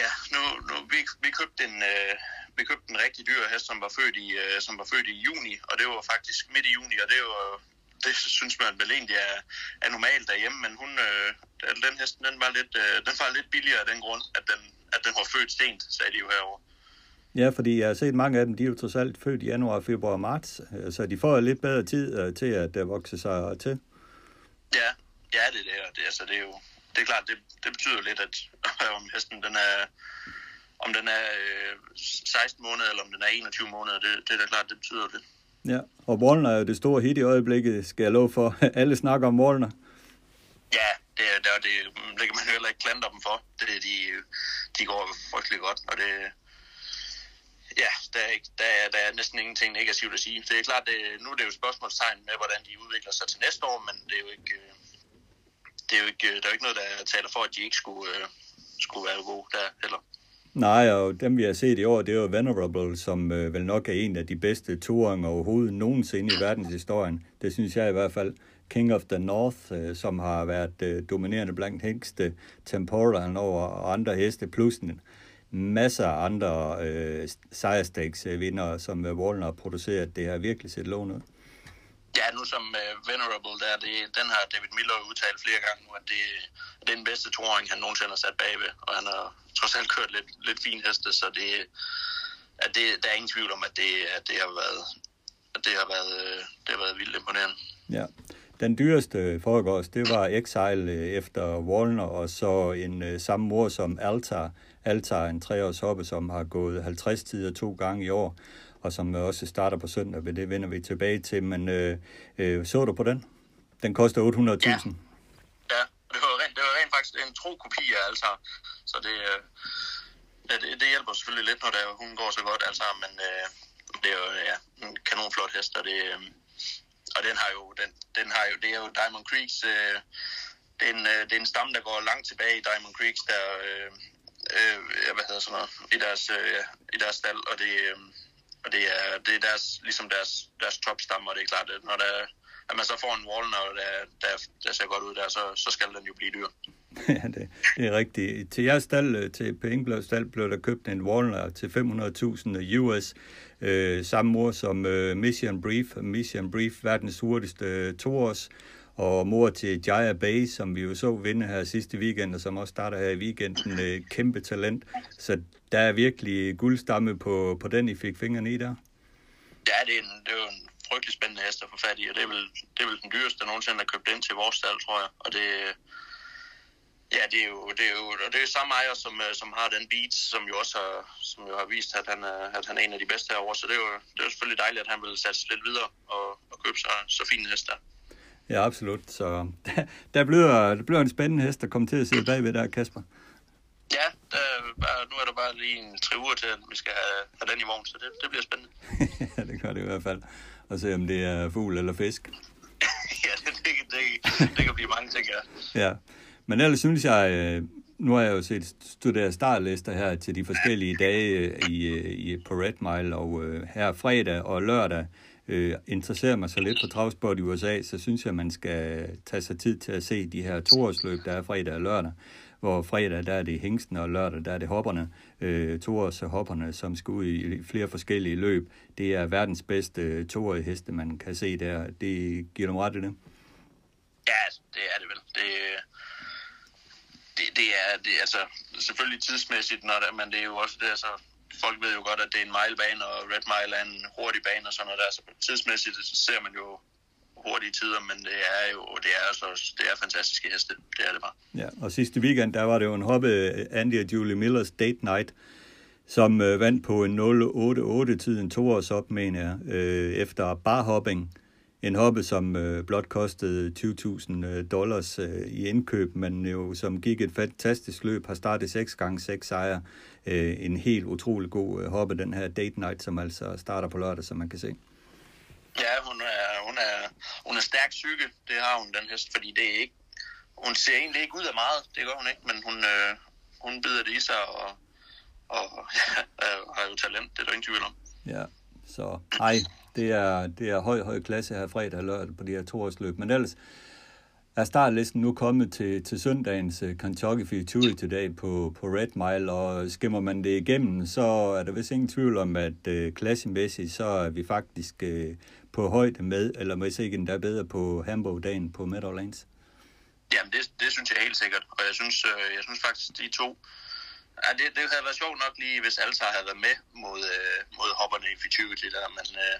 ja, nu, nu vi, vi købte en, øh, vi købte en rigtig dyr hest, som var født i, øh, som var født i juni, og det var faktisk midt i juni, og det var det synes man vel egentlig er, er normalt derhjemme, men hun, øh, den hest, den var, lidt, øh, den var lidt billigere af den grund, at den, at den var født sent, sagde de jo herovre. Ja, fordi jeg har set mange af dem, de er jo trods alt født i januar, februar og marts, så de får lidt bedre tid øh, til at øh, vokse sig til. Ja, Ja, det er det. det, altså, det er jo det er klart, det, det betyder lidt, at [laughs] om hesten den er, om den er øh, 16 måneder, eller om den er 21 måneder, det, det er da klart, det betyder det. Ja, og Wallner er jo det store hit i øjeblikket, skal jeg love for. [laughs] Alle snakker om Wallner. Ja, det, det, det, det kan man jo heller ikke klandre dem for. Det, de, de går frygtelig godt, og det, ja, der er, ikke, der, er, der er næsten ingenting negativt at sige. Det er klart, det, nu er det jo spørgsmålstegn med, hvordan de udvikler sig til næste år, men det er jo ikke, øh, det er jo ikke, øh, der er jo ikke noget, der taler for, at de ikke skulle, øh, skulle være gode der heller. Nej, og dem vi har set i år, det er jo Venerable, som øh, vel nok er en af de bedste toeringer overhovedet nogensinde i verdenshistorien. Det synes jeg i hvert fald. King of the North, øh, som har været øh, dominerende blandt hængste, Temporal over og andre heste, plus en masser af andre øh, sejrstæks øh, vinder, som øh, Wallner har produceret. Det har virkelig set lovende ud. Ja, nu som uh, Venerable der, det, den har David Miller udtalt flere gange nu, at det, det er den bedste toåring, han nogensinde har sat bagved, og han har trods alt kørt lidt, lidt fin heste, så det, at det, der er ingen tvivl om, at det, at det har været, at det har været, øh, det har været vildt imponerende. Ja. Den dyreste foregårs, det var Exile øh, efter Wallner, og så en uh, samme mor som Altar. Altar, en treårs hoppe, som har gået 50 tider to gange i år og som også starter på søndag, ved det vender vi tilbage til. Men øh, øh, så du på den? Den koster 800.000. Ja. ja, det var, rent, det var rent faktisk en tro kopi af altså. så det, øh, det, det hjælper selvfølgelig lidt, når der, hun går så godt, altså, men øh, det er jo ja, en kanonflot hest, og det, øh, og den har jo, den, den har jo, det er jo Diamond Creeks, øh, det, er en, øh, det er en stamme, der går langt tilbage i Diamond Creeks, der, øh, øh, hvad hedder sådan noget, i deres, øh, i deres stald, og det, øh, og det er, det er deres, ligesom deres, deres topstamme, og det er klart, at når der, at man så får en Wallner, der, der, der ser godt ud der, så, så skal den jo blive dyr. [laughs] ja, det, det er rigtigt. Til jeres stald, øh, til Pengeblå stald, blev der købt en Wallner øh, til 500.000 øh, US, øh, samme ord som øh, Mission Brief. Mission Brief, verdens hurtigste øh, toårs, og mor til Jaya Bay, som vi jo så vinde her sidste weekend, og som også starter her i weekenden, et kæmpe talent. Så der er virkelig guldstamme på, på den, I fik fingrene i der. Ja, det er, en, det er jo en frygtelig spændende hest at få fat i, og det er vel, det er vel den dyreste, der nogensinde har købt ind til vores stald, tror jeg. Og det, ja, det er jo, det er jo, og det er jo samme ejer, som, øh, som har den beat, som jo også har, som jo har vist, at han, er, at han er en af de bedste herovre. Så det er jo, det er jo selvfølgelig dejligt, at han vil satse lidt videre og, og købe sig så fin hest der. Ja, absolut. Så der, [laughs] der, bliver, der bliver en spændende hest, der kommer til at sidde bagved der, Kasper. Ja, der, bare, nu er der bare lige en tre uger til, at vi skal have, have den i vogn, så det, det bliver spændende. [laughs] ja, det gør det i hvert fald. Og se, om det er fugl eller fisk. [laughs] ja, det, det, det, det kan blive mange ting, ja. ja. Men ellers synes jeg, øh, nu har jeg jo set studeret startlister her til de forskellige dage øh, i, øh, i, på Red Mile, og her fredag og lørdag, øh, interesserer mig så lidt for travsport i USA, så synes jeg, man skal tage sig tid til at se de her toårsløb, der er fredag og lørdag. Hvor fredag, der er det hængsten, og lørdag, der er det hopperne, øh, toårs hopperne, som skal ud i flere forskellige løb. Det er verdens bedste øh, toårige heste, man kan se der. Det giver dem ret i det? Ja, altså, det er det vel. Det, det, det er det, altså, selvfølgelig tidsmæssigt, når det, men det er jo også det, altså, folk ved jo godt, at det er en milebane, og Red Mile er en hurtig bane og sådan noget der. Så tidsmæssigt så ser man jo hurtige tider, men det er jo det er altså, det er fantastiske heste. Det er det bare. Ja, og sidste weekend, der var det jo en hoppe Andy og Julie Millers Date Night, som øh, vandt på en 0-8-8 tid, en op, mener jeg, øh, efter barhopping. En hoppe, som øh, blot kostede 20.000 øh, dollars øh, i indkøb, men jo som gik et fantastisk løb, har startet 6 gange 6 sejre øh, en helt utrolig god øh, hoppe, den her date night, som altså starter på lørdag, som man kan se. Ja, hun er, hun er, hun er stærk psyke, det har hun den hest, fordi det er ikke, hun ser egentlig ikke ud af meget, det gør hun ikke, men hun, øh, hun bider det i sig, og, og ja, [laughs] har jo talent, det er der ingen tvivl om. Ja, så ej, det er, det er høj, høj klasse her fredag og lørdag på de her toårsløb, men ellers, er startlisten nu kommet til, til søndagens øh, Kentucky Futurity Today på, på Red Mile, og skimmer man det igennem, så er der vist ingen tvivl om, at øh, klassemæssigt, så er vi faktisk øh, på højde med, eller hvis ikke endda bedre på Hamburg-dagen på Meadowlands. Jamen, det, det synes jeg helt sikkert, og jeg synes, øh, jeg synes faktisk, de to Ja, det, det havde været sjovt nok lige, hvis Altar havde været med mod, øh, mod hopperne i Futurity der, men øh,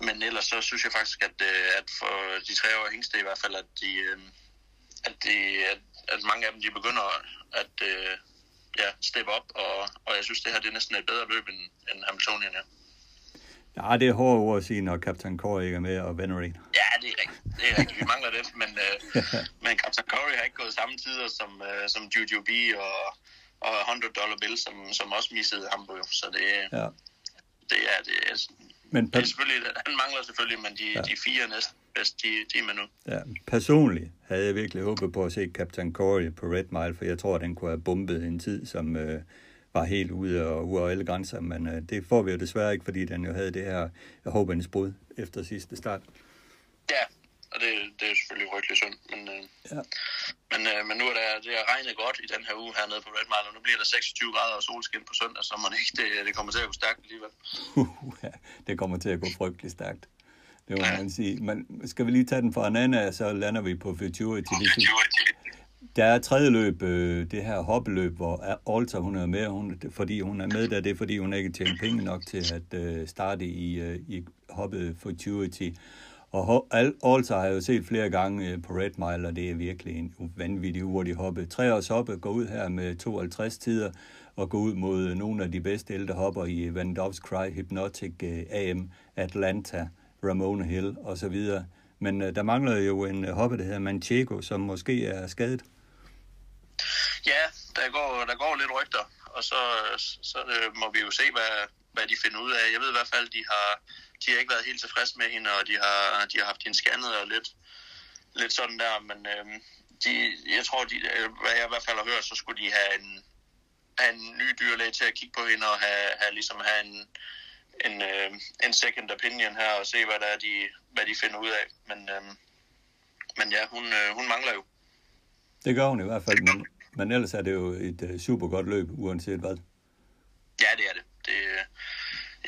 men ellers så synes jeg faktisk, at, øh, at for de tre år hængste i hvert fald, at de, øh, at, de, at, at mange af dem de begynder at øh, ja, steppe op, og, og jeg synes, det her det er næsten et bedre løb end, end Hamiltonien. Ja. Ja, det er hårde ord at sige, når Captain Corey ikke er med og Venery. Ja, det er rigtigt. Det er rigtigt. Vi mangler det, men, øh, [laughs] men Captain Corey har ikke gået samme tider som, øh, som Juju B og, og 100 dollar bill, som, som også missede Hamburg. Så det, Ja. det er, det er, Men det er per- selvfølgelig, han mangler selvfølgelig, men de, Ja. de fire næste bedst, de, de er med nu. ja, personligt havde jeg virkelig håbet på at se Captain Corey på Red Mile, for jeg tror, at den kunne have bombet en tid, som øh, var helt ude og ude af alle grænser, men øh, det får vi jo desværre ikke, fordi den jo havde det her håbens brud efter sidste start. Ja, og det, det er selvfølgelig frygtelig synd, men, øh, Ja. men, øh, men nu er der, det har regnet godt i den her uge hernede på Red Mile, og nu bliver der 26 grader og solskin på søndag, så det ikke, det, det kommer til at gå stærkt alligevel. ja, det kommer til at gå frygtelig stærkt. Det må man sige. Men skal vi lige tage den fra en anden, af, så lander vi på Futurity. Det synes, der er tredje løb, øh, det her hoppeløb, hvor Alta hun er med, hun, fordi hun er med der, det er fordi hun ikke tjener penge nok til at øh, starte i, øh, i hoppet Futurity. Og ho- har jeg jo set flere gange øh, på Red Mile, og det er virkelig en vanvittig hurtig hoppe. Tre års hoppe går ud her med 52 tider, og går ud mod øh, nogle af de bedste ældre hopper i øh, Van Dove's Cry, Hypnotic, AM, Atlanta, Ramona Hill osv. Men der mangler jo en hoppe, der hedder Manchego, som måske er skadet. Ja, der går, der går lidt rygter, og så, så må vi jo se, hvad, hvad de finder ud af. Jeg ved i hvert fald, de har, de har ikke været helt tilfredse med hende, og de har, de har haft hende scannet og lidt, lidt sådan der, men øhm, de, jeg tror, de, øh, hvad jeg i hvert fald har hørt, så skulle de have en, have en ny dyrlæge til at kigge på hende og have, have, ligesom have en, en, øh, en second opinion her og se, hvad, der er, de, hvad de finder ud af. Men, øhm, men ja, hun, øh, hun mangler jo. Det gør hun i hvert fald, men, men ellers er det jo et uh, super godt løb, uanset hvad. Ja, det er det. det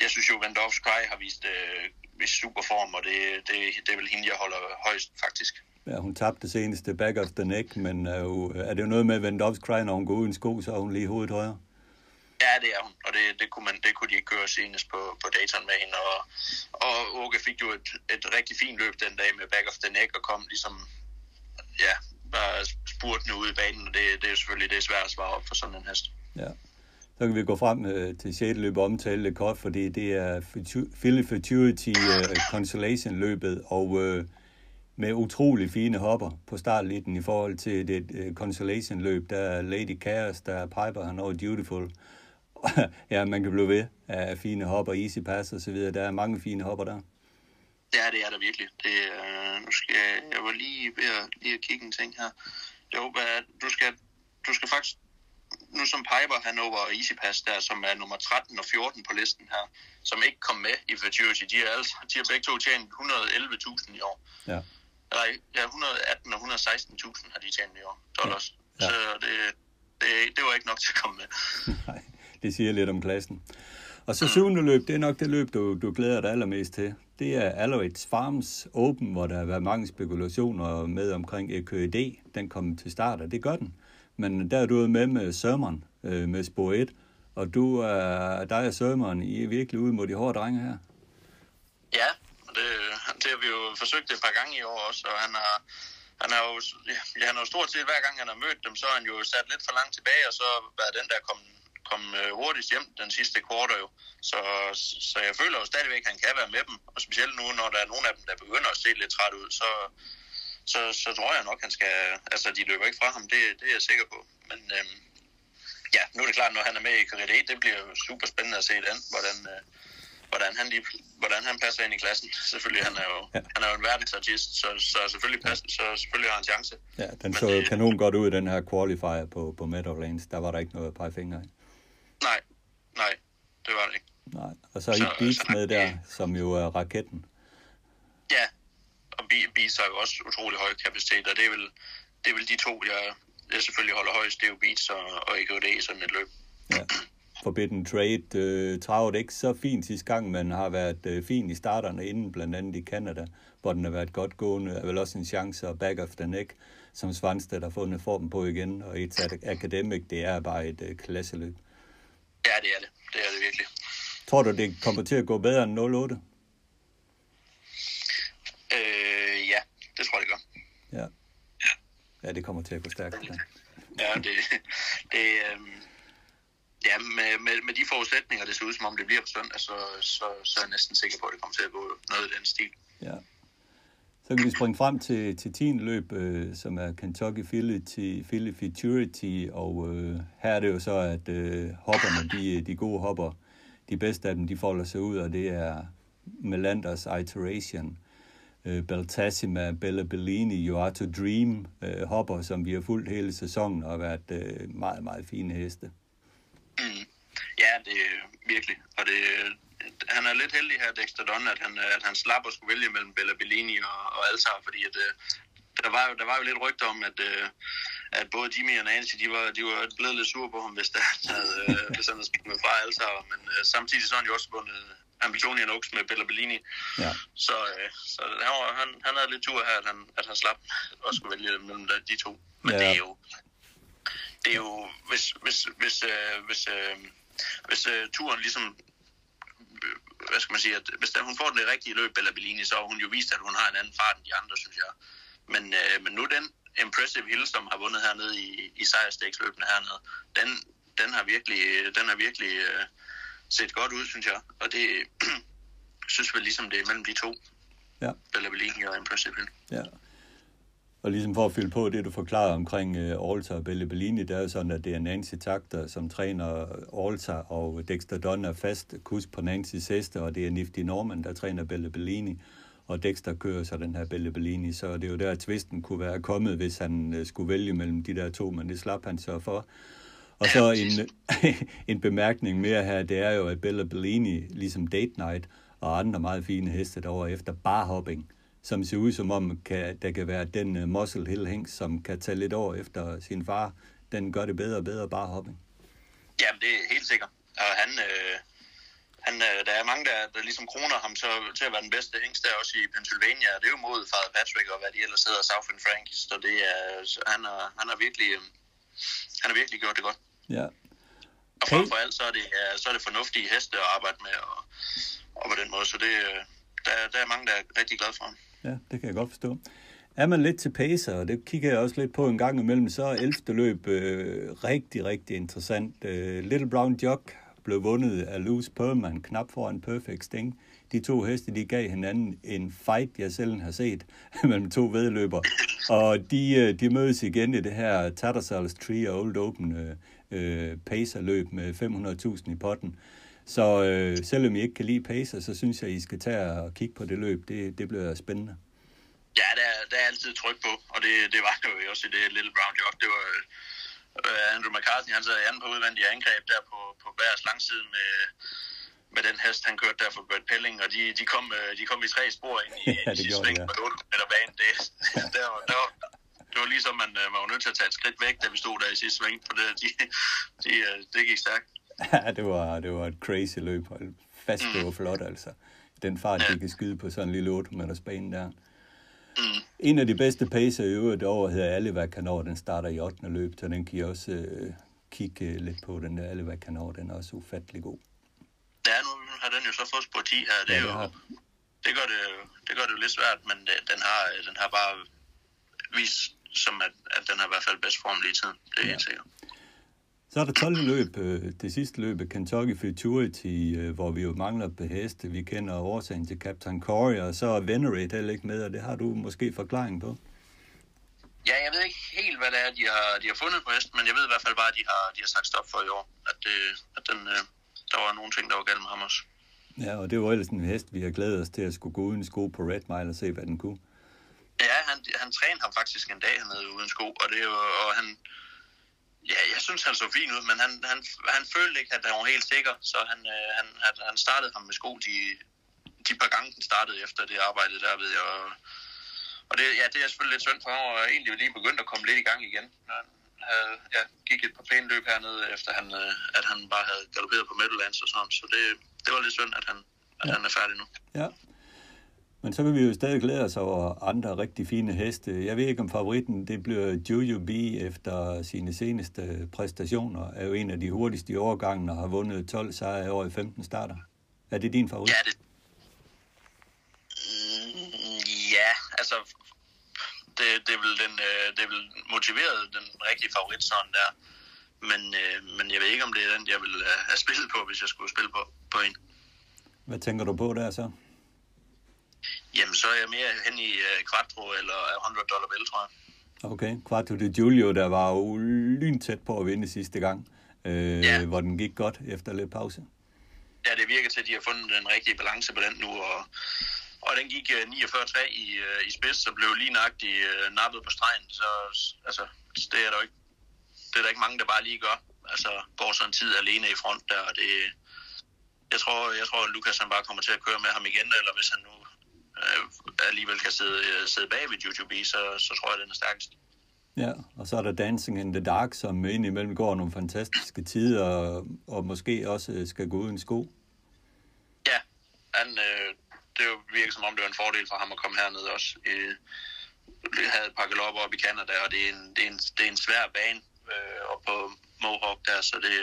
jeg synes jo, Van Dorfs Sky har vist, øh, vist super form, og det, det, det er vel hende, jeg holder højst, faktisk. Ja, hun tabte seneste back of the neck, men er, jo, er det jo noget med Van Dove's Cry, når hun går uden sko, så er hun lige hovedet højere. Ja, det er hun, og det, det, kunne, man, det kunne de ikke køre senest på, på dataen med hende. Og, og Åke fik jo et, et rigtig fint løb den dag med back of the neck, og kom ligesom, ja, bare spurtende ud i banen, og det, det er jo selvfølgelig det svært at svare op for sådan en hest. Ja. Så kan vi gå frem øh, til 6. løb og omtale det kort, fordi det er Philly Futurity øh, Consolation løbet, og øh, med utrolig fine hopper på startlitten i forhold til det øh, Consolation løb. Der er Lady Chaos, der er Piper, han over Dutiful. [laughs] ja, man kan blive ved af fine hopper, Easy Pass og så videre. Der er mange fine hopper der. Ja, det er der virkelig. Det, øh, nu skal jeg, jeg var lige ved at, lige at kigge en ting her. Jo, du, skal, du skal faktisk, nu som Piper Hanover og Easy Pass der, som er nummer 13 og 14 på listen her, som ikke kom med i Futurity, de har, altså, de har begge to tjent 111.000 i år. Ja. Nej, ja, 118 og 116.000 har de tjent i år, dollars. Ja. Ja. Så det, det, det var ikke nok til at komme med. [laughs] Nej, det siger lidt om klassen. Og så syvende løb, det er nok det løb, du, du glæder dig allermest til. Det er Aloets Farms Open, hvor der har været mange spekulationer med omkring EKD. Den kom til start, og det gør den. Men der er du med med sømmeren, øh, med spor 1. Og du er, dig og sømmeren, I er virkelig ude mod de hårde drenge her. Ja, og det, det har vi jo forsøgt et par gange i år også, og han har, han har jo, ja, han har jo stort set hver gang han har mødt dem, så har han jo sat lidt for langt tilbage, og så været den der kom, kom øh, hurtigst hjem den sidste kvartal jo. Så, så jeg føler jo stadigvæk, at han kan være med dem, og specielt nu, når der er nogle af dem, der begynder at se lidt træt ud, så, så, så tror jeg nok, han skal, altså de løber ikke fra ham, det, det er jeg sikker på. Men øhm, ja, nu er det klart, når han er med i Karate, det bliver jo super spændende at se den, hvordan, øh, hvordan han, lige, hvordan han passer ind i klassen. Selvfølgelig, han er jo, Ja. han er jo en verdensartist, så, så selvfølgelig, passer, så selvfølgelig har han en chance. Ja, den Men så det- kanon godt ud, den her qualifier på, på Meadowlands. Der var der ikke noget at pege fingre i. Nej, nej, det var det ikke. Nej. Og så er I Så- Beats så- med [laughs] der, som jo er raketten. Ja, Beats har jo også utrolig høj kapacitet, og det er vel, det er vel de to, jeg, jeg selvfølgelig holder højst. Det er jo Beats og, og EKD i sådan et løb. Ja. Forbidden Trade øh, travet ikke så fint sidste gang, men har været øh, fin i starterne inden, blandt andet i Canada, hvor den har været godt gående. Er vel også en chance, og back of the neck, som Svanstedt har fundet formen på igen. Og et Academic, det er bare et øh, klasseløb. Ja, det er det. Det er det virkelig. Tror du, det kommer til at gå bedre end 08? Øh, ja. Ja. Ja, det kommer til at gå stærkt. Ja, ja det, det, øh, ja med, med, med de forudsætninger, det ser ud som om det bliver på søndag, så, så, så er jeg næsten sikker på, at det kommer til at gå noget i den stil. Ja. Så kan vi springe frem til, til 10. løb, øh, som er Kentucky Philly, Philly Futurity, og øh, her er det jo så, at øh, hopperne, de, de gode hopper, de bedste af dem, de folder sig ud, og det er Melanders Iteration, øh, Beltassima, Bella Bellini, You Are To Dream, øh, hopper, som vi har fulgt hele sæsonen og har været øh, meget, meget fine heste. Mm. Ja, det er virkelig, og det, han er lidt heldig her, Dexter Don, at han, at han slap at skulle vælge mellem Bella Bellini og, og Altar, fordi at, øh, der, var jo, der var jo lidt rygter om, at, øh, at både Jimmy og Nancy, de var, de var blevet lidt sure på ham, hvis, der, [laughs] havde, øh, hvis han havde spillet fra Altar, men øh, samtidig så har han jo også vundet Ambitonian Oaks med Bella Bellini. Ja. Så, så han, var, han, han havde lidt tur her, at han, at han slap at skulle vælge mellem de to. Men ja. det er jo, det er jo, hvis, hvis, hvis, øh, hvis, øh, hvis øh, turen ligesom hvad skal man sige, at hvis der, hun får det rigtige løb, Bella Bellini, så har hun jo vist, at hun har en anden fart end de andre, synes jeg. Men, øh, men nu den Impressive Hill, som har vundet hernede i, i sejrstæksløbene hernede, den, den har virkelig, den har virkelig øh, set godt ud, synes jeg. Og det [clears throat] synes vel ligesom det er mellem de to. Ja. Bella Bellini og Impressive Hill. Ja. Og ligesom for at fylde på det, du forklarer omkring uh, Alta og Belle Bellini, det er jo sådan, at det er Nancy Takter, som træner Alta, og Dexter Dunn er fast kus på Nancy's heste, og det er Nifty Norman, der træner Belle Bellini, og Dexter kører så den her Belle Bellini, så det er jo der, at tvisten kunne være kommet, hvis han uh, skulle vælge mellem de der to, men det slap han så for. Og så en, [laughs] en bemærkning mere her, det er jo, at Bella Bellini, ligesom Date Night og andre meget fine heste derovre efter barhopping, som ser ud som om, kan, der kan være den uh, Muscle Hill Hængs, som kan tage lidt over efter sin far. Den gør det bedre og bedre bare hopping. Jamen, det er helt sikkert. Og han, øh, han, øh, der er mange, der, der ligesom kroner ham så, til at være den bedste hængst der også i Pennsylvania. Det er jo mod Father Patrick og hvad de ellers hedder, Southern Franks. Så det er, han, er, han, har virkelig, øh, han har virkelig gjort det godt. Ja. Og frem for alt, så er det, så er det fornuftige heste at arbejde med, og, og på den måde. Så det, der, der er mange, der er rigtig glade for ham. Ja, det kan jeg godt forstå. Er man lidt til pacer, og det kigger jeg også lidt på en gang imellem, så er 11. løb øh, rigtig, rigtig interessant. Øh, Little Brown Jog blev vundet af Louis Perlman, knap foran Perfect Sting. De to heste, de gav hinanden en fight, jeg selv har set, [laughs] mellem to vedløber. [laughs] Og de, øh, de mødes igen i det her Tattersall's Tree Old Open øh, pacer-løb med 500.000 i potten. Så øh, selvom I ikke kan lide Pacer, så synes jeg, I skal tage og kigge på det løb. Det, det bliver spændende. Ja, der, der er altid tryk på, og det, det var jo også i det Little Brown Jog. Det var øh, Andrew McCarthy, han sad i anden på udvendige angreb der på, på Bærs langside med, med den hest, han kørte der for Bert Pelling, og de, de, kom, øh, de kom i tre spor ind i, [laughs] ja, i sving på 8 meter bane. Det, [laughs] der, der, var, det var ligesom, man, øh, man var nødt til at tage et skridt væk, da vi stod der i sidste sving, for det, de, de, det gik stærkt. [laughs] Ja, det var, det var et crazy løb. Hold fast, det var flot, altså. Den fart, de kan skyde på sådan en lille 8 meters bane der. Mm. En af de bedste pacer i øvrigt over hedder Aliva Kanor. Den starter i 8. løb, så den kan I også øh, kigge lidt på. Den der Aliva Kanor, den er også ufattelig god. Ja, nu har den jo så fået på 10 her. Det, ja, det, jo, det, gør det, det gør det jo lidt svært, men den har, den har bare vist, som at, at den har i hvert fald bedst form lige tiden. Det er ja. helt sikkert. Så er der 12. løb, øh, det sidste løb Kentucky Futurity, øh, hvor vi jo mangler på heste. Vi kender årsagen til Captain Corey, og så er Venerate heller ikke med, og det har du måske forklaring på. Ja, jeg ved ikke helt, hvad det er, de har, de har fundet på hesten, men jeg ved i hvert fald bare, at de har, de har sagt stop for i år. At, det, at den, øh, der var nogle ting, der var galt med ham også. Ja, og det var ellers en hest, vi har glædet os til at skulle gå uden sko på Red Mile og se, hvad den kunne. Han, han trænede ham faktisk en dag hernede uden sko, og, det, og han, Ja, jeg synes, han så fin ud, men han, han, han følte ikke, at han var helt sikker, så han, øh, han, han startede ham med sko de, de par gange, den startede efter det arbejde der, ved jeg. Og, og det, ja, det er selvfølgelig lidt synd, for han var egentlig lige begyndt at komme lidt i gang igen. Han havde, ja, gik et par pæne løb hernede, efter han, øh, at han bare havde galopperet på Meadowlands og sådan, så det, det var lidt synd, at han, at ja. han er færdig nu. Ja, men så kan vi jo stadig glæde os over andre rigtig fine heste. Jeg ved ikke, om favoritten det bliver Juju B efter sine seneste præstationer. Er jo en af de hurtigste i årgangen og har vundet 12 sejre i år i 15 starter. Er det din favorit? Ja, det... Mm, ja, altså... det, det, er vel den, øh, det er vel motiveret den rigtige favorit sådan der. Men, øh, men jeg ved ikke, om det er den, jeg vil øh, have spillet på, hvis jeg skulle spille på, på en. Hvad tænker du på der så? Jamen, så er jeg mere hen i uh, Quattro eller 100 dollar vel, tror jeg. Okay, Quattro de Giulio, der var jo lyntæt på at vinde sidste gang, øh, Ja. hvor den gik godt efter lidt pause. Ja, det virker til, at de har fundet den rigtige balance på den nu, og, og den gik øh, 49-3 i, øh, i spids, og blev lige nøjagtigt øh, nappet på stregen, så altså, det er der ikke, det er der ikke mange, der bare lige gør. Altså, går sådan en tid alene i front der, og det, jeg tror, jeg tror, at Lukas han bare kommer til at køre med ham igen, eller hvis han nu øh, alligevel kan sidde, øh, sidde bag ved YouTube, så, så tror jeg, den er stærkest. Ja, og så er der Dancing in the Dark, som indimellem går nogle fantastiske tider, og, og måske også øh, skal gå uden sko. Ja, han, øh, det er virker som om, det var en fordel for ham at komme herned også. Øh, havde pakket op op i Canada, og det er en, det er en, det er en svær bane øh, op på Mohawk der, så det,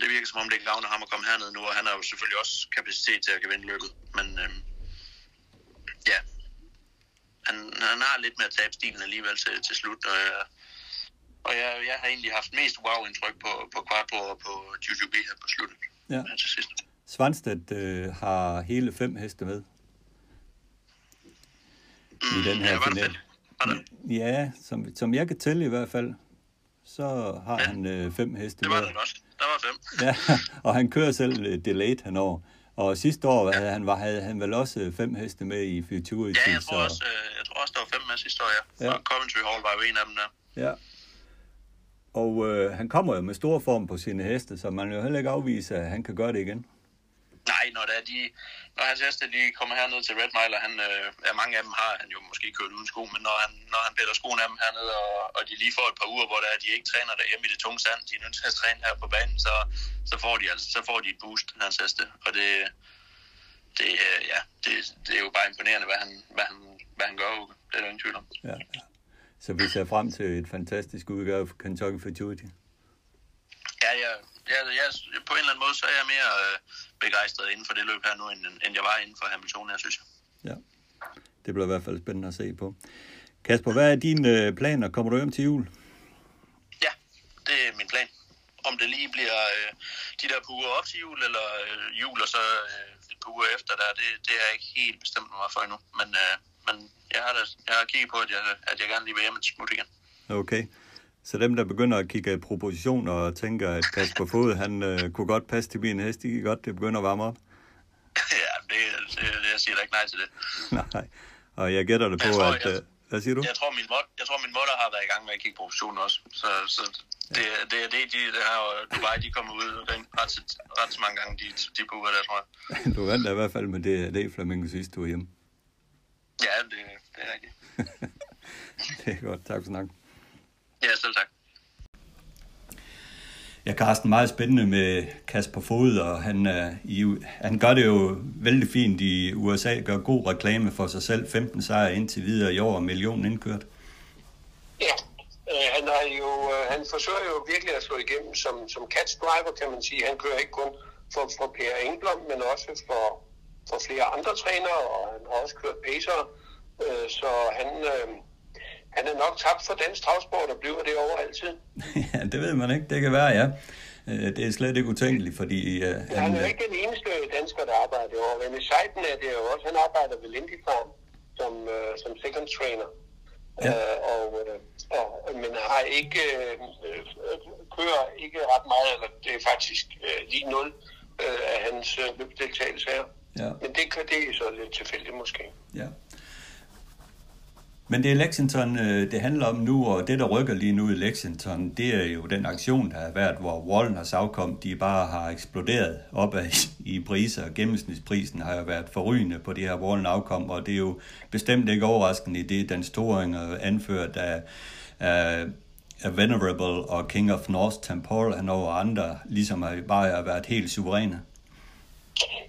det virker som om, det gavner ham at komme herned nu, og han har jo selvfølgelig også kapacitet til at kan vinde løbet. Men øh, ja, han, han har lidt med at tabe stilen alligevel til, til slut, og jeg, og jeg, jeg har egentlig haft mest wow-indtryk på, på Quattro og på Jujubi her på sluttet. Ja. her til sidst. Svanstedt øh, har hele fem heste med. I den her ja, finale. Ja, som, som jeg kan tælle i hvert fald, så har Ja. han øh, fem heste Det var med. det også. Der var fem. Ja, [laughs] og han kører selv øh, delayed henover. Og sidste år havde han, var, havde han vel også fem heste med i Futurity. Ja, jeg tror, så, også, øh, jeg tror også, der var fem med sidste år, ja. Ja. Og Coventry Hall var jo en af dem der. Ja. Og øh, han kommer jo med stor form på sine heste, så man vil jo heller ikke afvise, at han kan gøre det igen. Nej, når, det er de, når hans heste de kommer herned til Red Mile, og han, øh, ja, mange af dem har han jo måske kørt uden sko, men når han, når han piller skoen af dem hernede, og, og de lige får et par uger, hvor der er, de ikke træner derhjemme i det tunge sand, de er nødt til at træne her på banen, så, så, får de altså, så får de et boost, hans heste. Og det, det, øh, ja, det, det er jo bare imponerende, hvad han, hvad han, hvad han gør, det er der ingen tvivl om. Ja, ja. Så vi ser frem til et fantastisk udgave for Kentucky Futurity. Ja, jeg, jeg, jeg, på en eller anden måde, så er jeg mere øh, begejstret inden for det løb her nu, end, end jeg var inden for Hamilton her, synes jeg. Ja. Det bliver i hvert fald spændende at se på. Kasper, hvad er dine øh, planer? Kommer du hjem til jul? Ja, det er min plan. Om det lige bliver øh, de der par uger op til jul, eller øh, jul og så øh, et par uger efter der, det, det har jeg ikke helt bestemt mig for endnu. Men, øh, men jeg, har da, jeg har kigget på, at jeg, at jeg gerne lige vil hjem et smut igen. Okay. Så dem, der begynder at kigge propositioner og tænker, at Kasper Fod, han øh, kunne godt passe til min hest, de kan godt, det begynder at varme op. [laughs] ja, det, det, jeg siger da ikke nej til det. [laughs] Nej. Og jeg gætter det på, tror, at... jeg- Øh, hvad siger du? Jeg tror, min, mod, jeg tror, min mutter har været i gang med at kigge på optionen også. Så, så det, det er det, de det her og Dubai, de kommer ud ret, ret, ret så mange gange, de, de på uger der, tror jeg. [laughs] Du vandt i hvert fald med det, det Flamingo sidste du var hjemme. Ja, det, det er rigtigt. Det er godt. Tak for snak. Ja, selv tak. Ja, Carsten, meget spændende med Kasper Fod, og han, er i, han gør det jo vældig fint i USA, gør god reklame for sig selv. 15 sejre indtil videre i år, og millionen indkørt. Ja, øh, han, har jo, øh, han forsøger jo virkelig at slå igennem som, som catch driver, kan man sige. Han kører ikke kun for, for Per Engblom, men også for, for flere andre trænere, og han har også kørt pacer. Øh, så han, øh, han er nok tabt for den travsport, der bliver det over altid. [laughs] ja, det ved man ikke. Det kan være, ja. Øh, Det er slet ikke utænkeligt, fordi uh, Han, han... er jo ikke den eneste dansker, der arbejder derovre. René Seiden er det jo også. Han arbejder ved Lindy Farm som, øh, som second trainer. Ja. Øh, og, øh, og, men har ikke øh, øh, kører ikke ret meget, eller det er faktisk øh, lige nul øh, af hans øh, løbsdeltagelse her. Ja. Men det, kan- det er så lidt tilfældigt måske. Ja. Men det er Lexington, øh, det handler om nu, og det, der rykker lige nu i Lexington, det er jo den aktion, der har været, hvor Wallners afkom, de bare har eksploderet opad i priser. Gennemsnitsprisen har jo været forrygende på det her Wallen afkom, og det er jo bestemt ikke overraskende i det, den store anført af, af, af Venerable og King of North Temple, han og andre, ligesom har bare har været helt suveræne.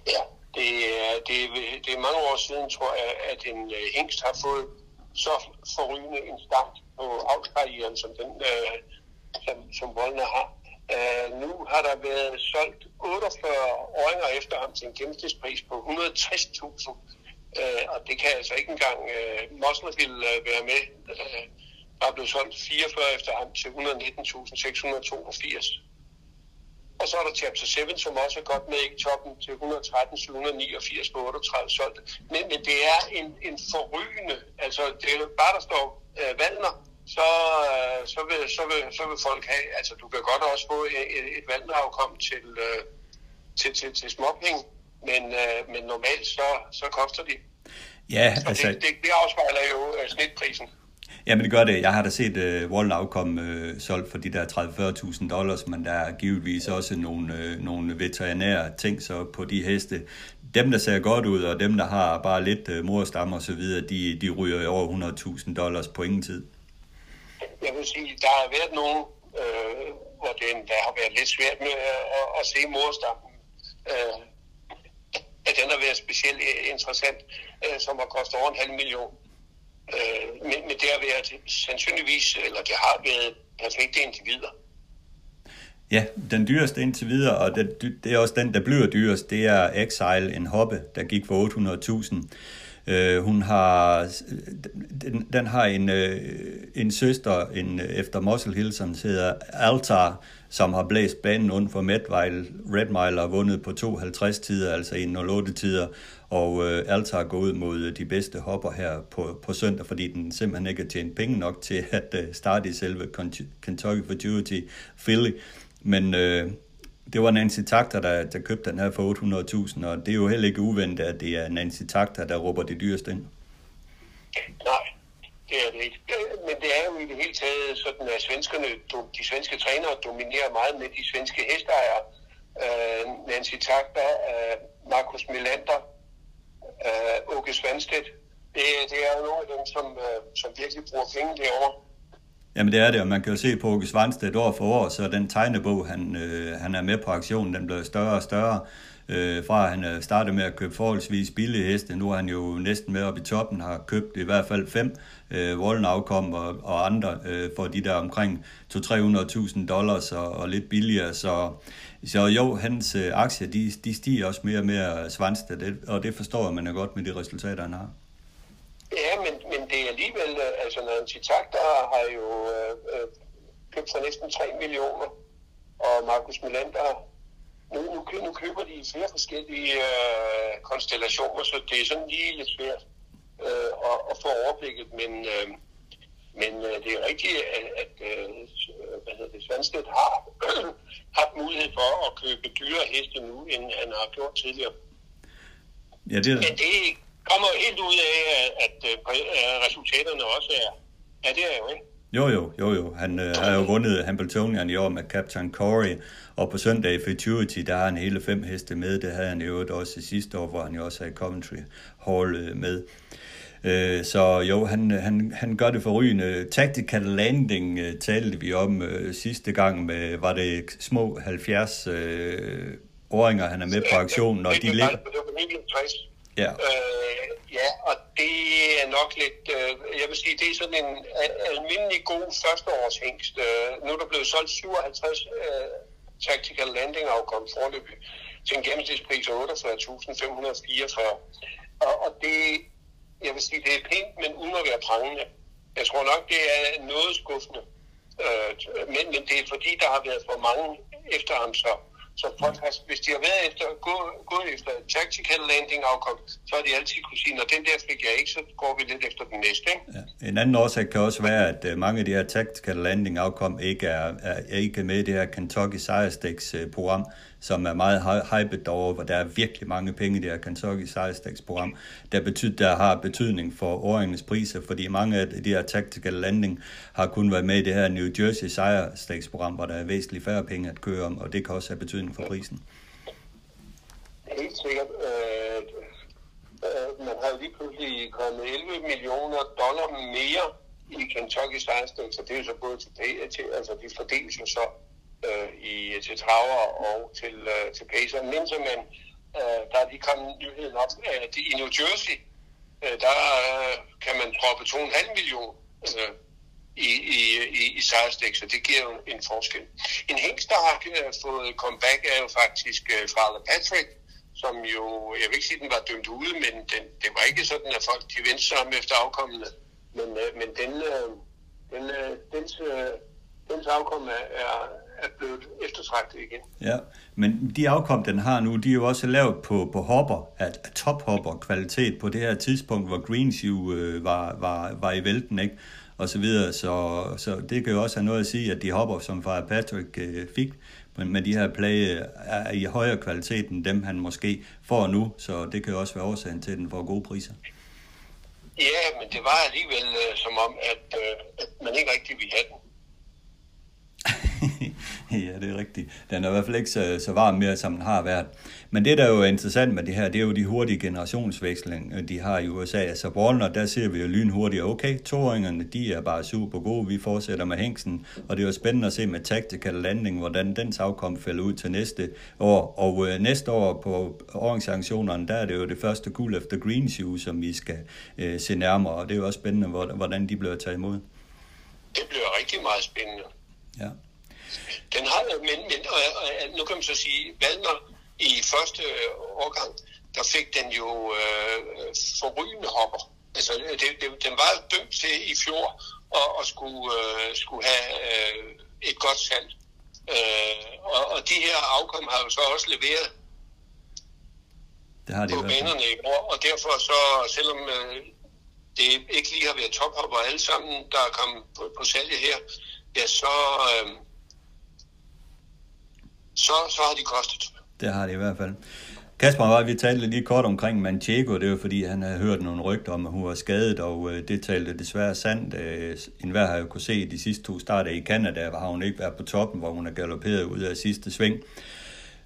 Ja, det er, det, er, det er mange år siden, tror jeg, at en øh, hængst har fået så forrygende en start på avlskarrieren, som den, øh, som, som Voldner har. Uh, nu har der været solgt 48 åringer efter ham til en gennemsnitspris på 160.000. øh, og det kan altså ikke engang øh, Muslerville øh, være med. Øh, der er blevet solgt 44 efter ham til 119.682. Og så er der Chapter 7, som også er godt med i toppen til 113, 789 på 38 solgte. Men, men det er en, en forrygende, altså det er bare der står øh, Valner, så, øh, så, vil, så, vil, så vil folk have, altså du kan godt også få et, et Valner-afkom til, øh, til, til, til småpenge, men, øh, men normalt så, så koster de. Ja, altså... det, det, det afspejler jo øh, snitprisen. Jamen det gør det. Jeg har da set uh, Wallen afkom uh, solgt for de der 30-40.000 dollars, men der er givetvis også nogle, uh, nogle veterinære ting så på de heste. Dem, der ser godt ud, og dem, der har bare lidt øh, uh, morstam og så videre, de, de ryger over 100.000 dollars på ingen tid. Jeg vil sige, der har været nogen, øh, hvor det der har været lidt svært med øh, at, at se morstammen. Øh, at den har været specielt interessant, øh, som har kostet over en halv million. Øh, men, men det har været sandsynligvis, eller det har været perfekte individer. Ja, den dyreste indtil videre, og det, det er også den, der bliver dyrest, det er Exile, en hoppe, der gik for 800.000. Øh, hun har, den, den har en, øh, en søster en, efter Muscle Hill, som hedder Altar, som har blæst banen under for Medvejl. Red Mile har vundet på 52 tider, altså 1.08 tider, og øh, Altar går ud mod øh, de bedste hopper her på, på søndag, fordi den simpelthen ikke har tjent penge nok til [laughs] at øh, starte i selve Kentucky Futurity Philly. Men øh, det var Nancy Takter, der, der købte den her for 800.000, og det er jo heller ikke uventet, at det er Nancy Takter, der råber det dyreste ind. Nej, det er det ikke. Men det er jo i det hele taget sådan, at svenskerne, de svenske trænere dominerer meget med de svenske hestejere. Uh, øh, Nancy Takter, uh, øh, Markus Melander, øh, uh, Åke Svanstedt. Det, det er jo nogle af dem, som, uh, som virkelig bruger penge derovre. Jamen det er det, og man kan jo se på Åke Svanstedt år for år, så den tegnebog, han, øh, han er med på aktionen, den bliver større og større. Øh, fra han øh, startede med at købe forholdsvis billige heste, nu er han jo næsten med op i toppen, har købt i hvert fald fem øh, voldenafkom og, og andre øh, for de der omkring 200-300.000 dollars og, og lidt billigere. Så, så jo, hans øh, aktier, de, de stiger også mere og mere Svanstedt, og det forstår man godt med de resultater, han har. Ja, men, men det er alligevel, øh, altså Nancy Takter har jo øh, øh, købt for næsten 3 millioner, og Markus Melander, nu, nu, nu køber de flere forskellige øh, konstellationer, så det er sådan lige lidt svært øh, at, at få overblikket, men, øh, men øh, det er rigtigt, at, at øh, hvad hedder det, Svanstedt har [clears throat] haft mulighed for at købe dyre heste nu, end han har gjort tidligere. Ja, det er... Men det kommer helt ud af, at, at resultaterne også er, er jo ikke. Jo, jo, jo, jo. Han øh, har jo vundet Hambletonian i år med Captain Corey, og på søndag i Futurity, der har han hele fem heste med. Det havde han jo også sidste år, hvor han jo også havde Coventry Hall øh, med. Øh, så jo, han, han, han gør det forrygende. Tactical landing uh, talte vi om uh, sidste gang med, var det små 70 uh, åringer, han er med på aktionen, og de ligger... Ja. Øh, ja, og det er nok lidt, øh, jeg vil sige, det er sådan en almindelig god førsteårshængst. Øh, nu er der blevet solgt 57 øh, tactical landing Outcome forløbig til en gennemsnitspris af 48.544. Og, og det, jeg vil sige, det er pænt, men uden at være prangende. Jeg tror nok, det er noget skuffende. Øh, men, men det er fordi, der har været for mange efter ham, så så folk har, hvis de har været efter, gået, gået efter tactical landing afkom, så har de altid kunne sige, når den der fik jeg ikke, så går vi lidt efter den næste. Ikke? Ja. En anden årsag kan også være, at øh, mange af de her tactical landing afkom ikke er, er, er ikke med i det her Kentucky Sire Stakes øh, program, som er meget hypet derovre, hvor der er virkelig mange penge i det her Kentucky Sire program, der, betyder, der har betydning for åringens priser, fordi mange af de her tactical landing har kun været med i det her New Jersey Sire program, hvor der er væsentligt færre penge at køre om, og det kan også have betydning for prisen. Helt sikkert. Øh, øh, man har lige pludselig kommet 11 millioner dollar mere i Kentucky Sire så det er jo så gået til, til altså de fordeles jo så øh, i, til traver og til, øh, til pacer. Men så man, øh, der er lige kommet nyheden op, øh, at i New Jersey, øh, der øh, kan man proppe 2,5 millioner øh, i, i, i, i sejrstik, så det giver jo en forskel. En hængst, der har øh, fået comeback, er jo faktisk øh, Father Patrick, som jo, jeg vil ikke sige, at den var dømt ude, men den, det var ikke sådan, at folk de vendte sig om efter afkommende. Men, øh, men den, øh, den, øh, dens, øh, dens afkom er, er, er blevet eftertragtet igen. Ja, men de afkom, den har nu, de er jo også lavet på, på hopper, at, at tophopper kvalitet på det her tidspunkt, hvor Greenshoe øh, var, var, var i vælten, ikke? Og så videre, så, så det kan jo også have noget at sige, at de hopper, som far Patrick øh, fik, med de her plage er i højere kvalitet end dem, han måske får nu, så det kan jo også være årsagen til, at den får gode priser. Ja, men det var alligevel øh, som om, at, øh, at man ikke rigtig ville have den. [laughs] [laughs] ja, det er rigtigt. Den er i hvert fald ikke så, så varm mere, som den har været. Men det, der er jo interessant med det her, det er jo de hurtige generationsveksling, de har i USA. Altså Warner, der ser vi jo lynhurtigt, okay, toåringerne, de er bare super gode, vi fortsætter med hængsen, og det er jo spændende at se med Tactical Landing, hvordan den afkom falder ud til næste år. Og øh, næste år på åringssanktionerne, der er det jo det første guld efter Green Shoe, som vi skal øh, se nærmere, og det er jo også spændende, hvordan de bliver taget imod. Det bliver rigtig meget spændende. Ja. Den har, men, men og, og, nu kan man så sige, Valner i første årgang, der fik den jo øh, forrygende hopper. Altså, det, det, den var dømt til i fjor og, og skulle, øh, skulle have øh, et godt salg. Øh, og, og de her afkom har jo så også leveret det har de på banerne i år, og derfor så, selvom øh, det ikke lige har været tophopper alle sammen, der er kommet på, på salget her, ja, så, øh, så, så har de kostet. Det har de i hvert fald. Kasper, var, vi talte lige kort omkring Manchego, det var fordi, han havde hørt nogle rygter om, at hun var skadet, og øh, det talte desværre sandt. Øh, en hver har jo kunne se de sidste to starter i Canada, hvor har hun ikke været på toppen, hvor hun er galopperet ud af sidste sving.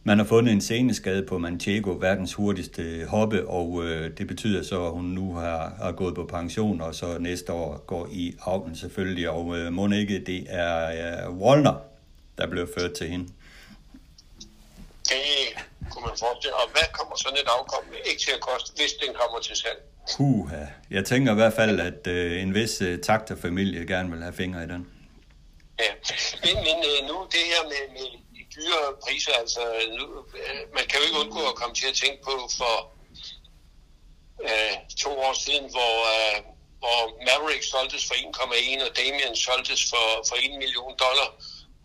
Man har fundet en seneskade på Manchego, verdens hurtigste hoppe, og øh, det betyder så, at hun nu har, har gået på pension, og så næste år går i avlen selvfølgelig, og øh, må ikke det er øh, Wallner, der blev ført til hende. Det kunne man forestille. Og hvad kommer sådan et afkom ikke til at koste, hvis den kommer til salg? Puha. Jeg tænker i hvert fald, at øh, en vis øh, takterfamilie gerne vil have fingre i den. Ja, men, men øh, nu det her med, med de dyre priser, altså nu, øh, man kan jo ikke undgå at komme til at tænke på for øh, to år siden, hvor, øh, hvor Maverick solgtes for 1,1 og Damien solgtes for, for 1 million dollar.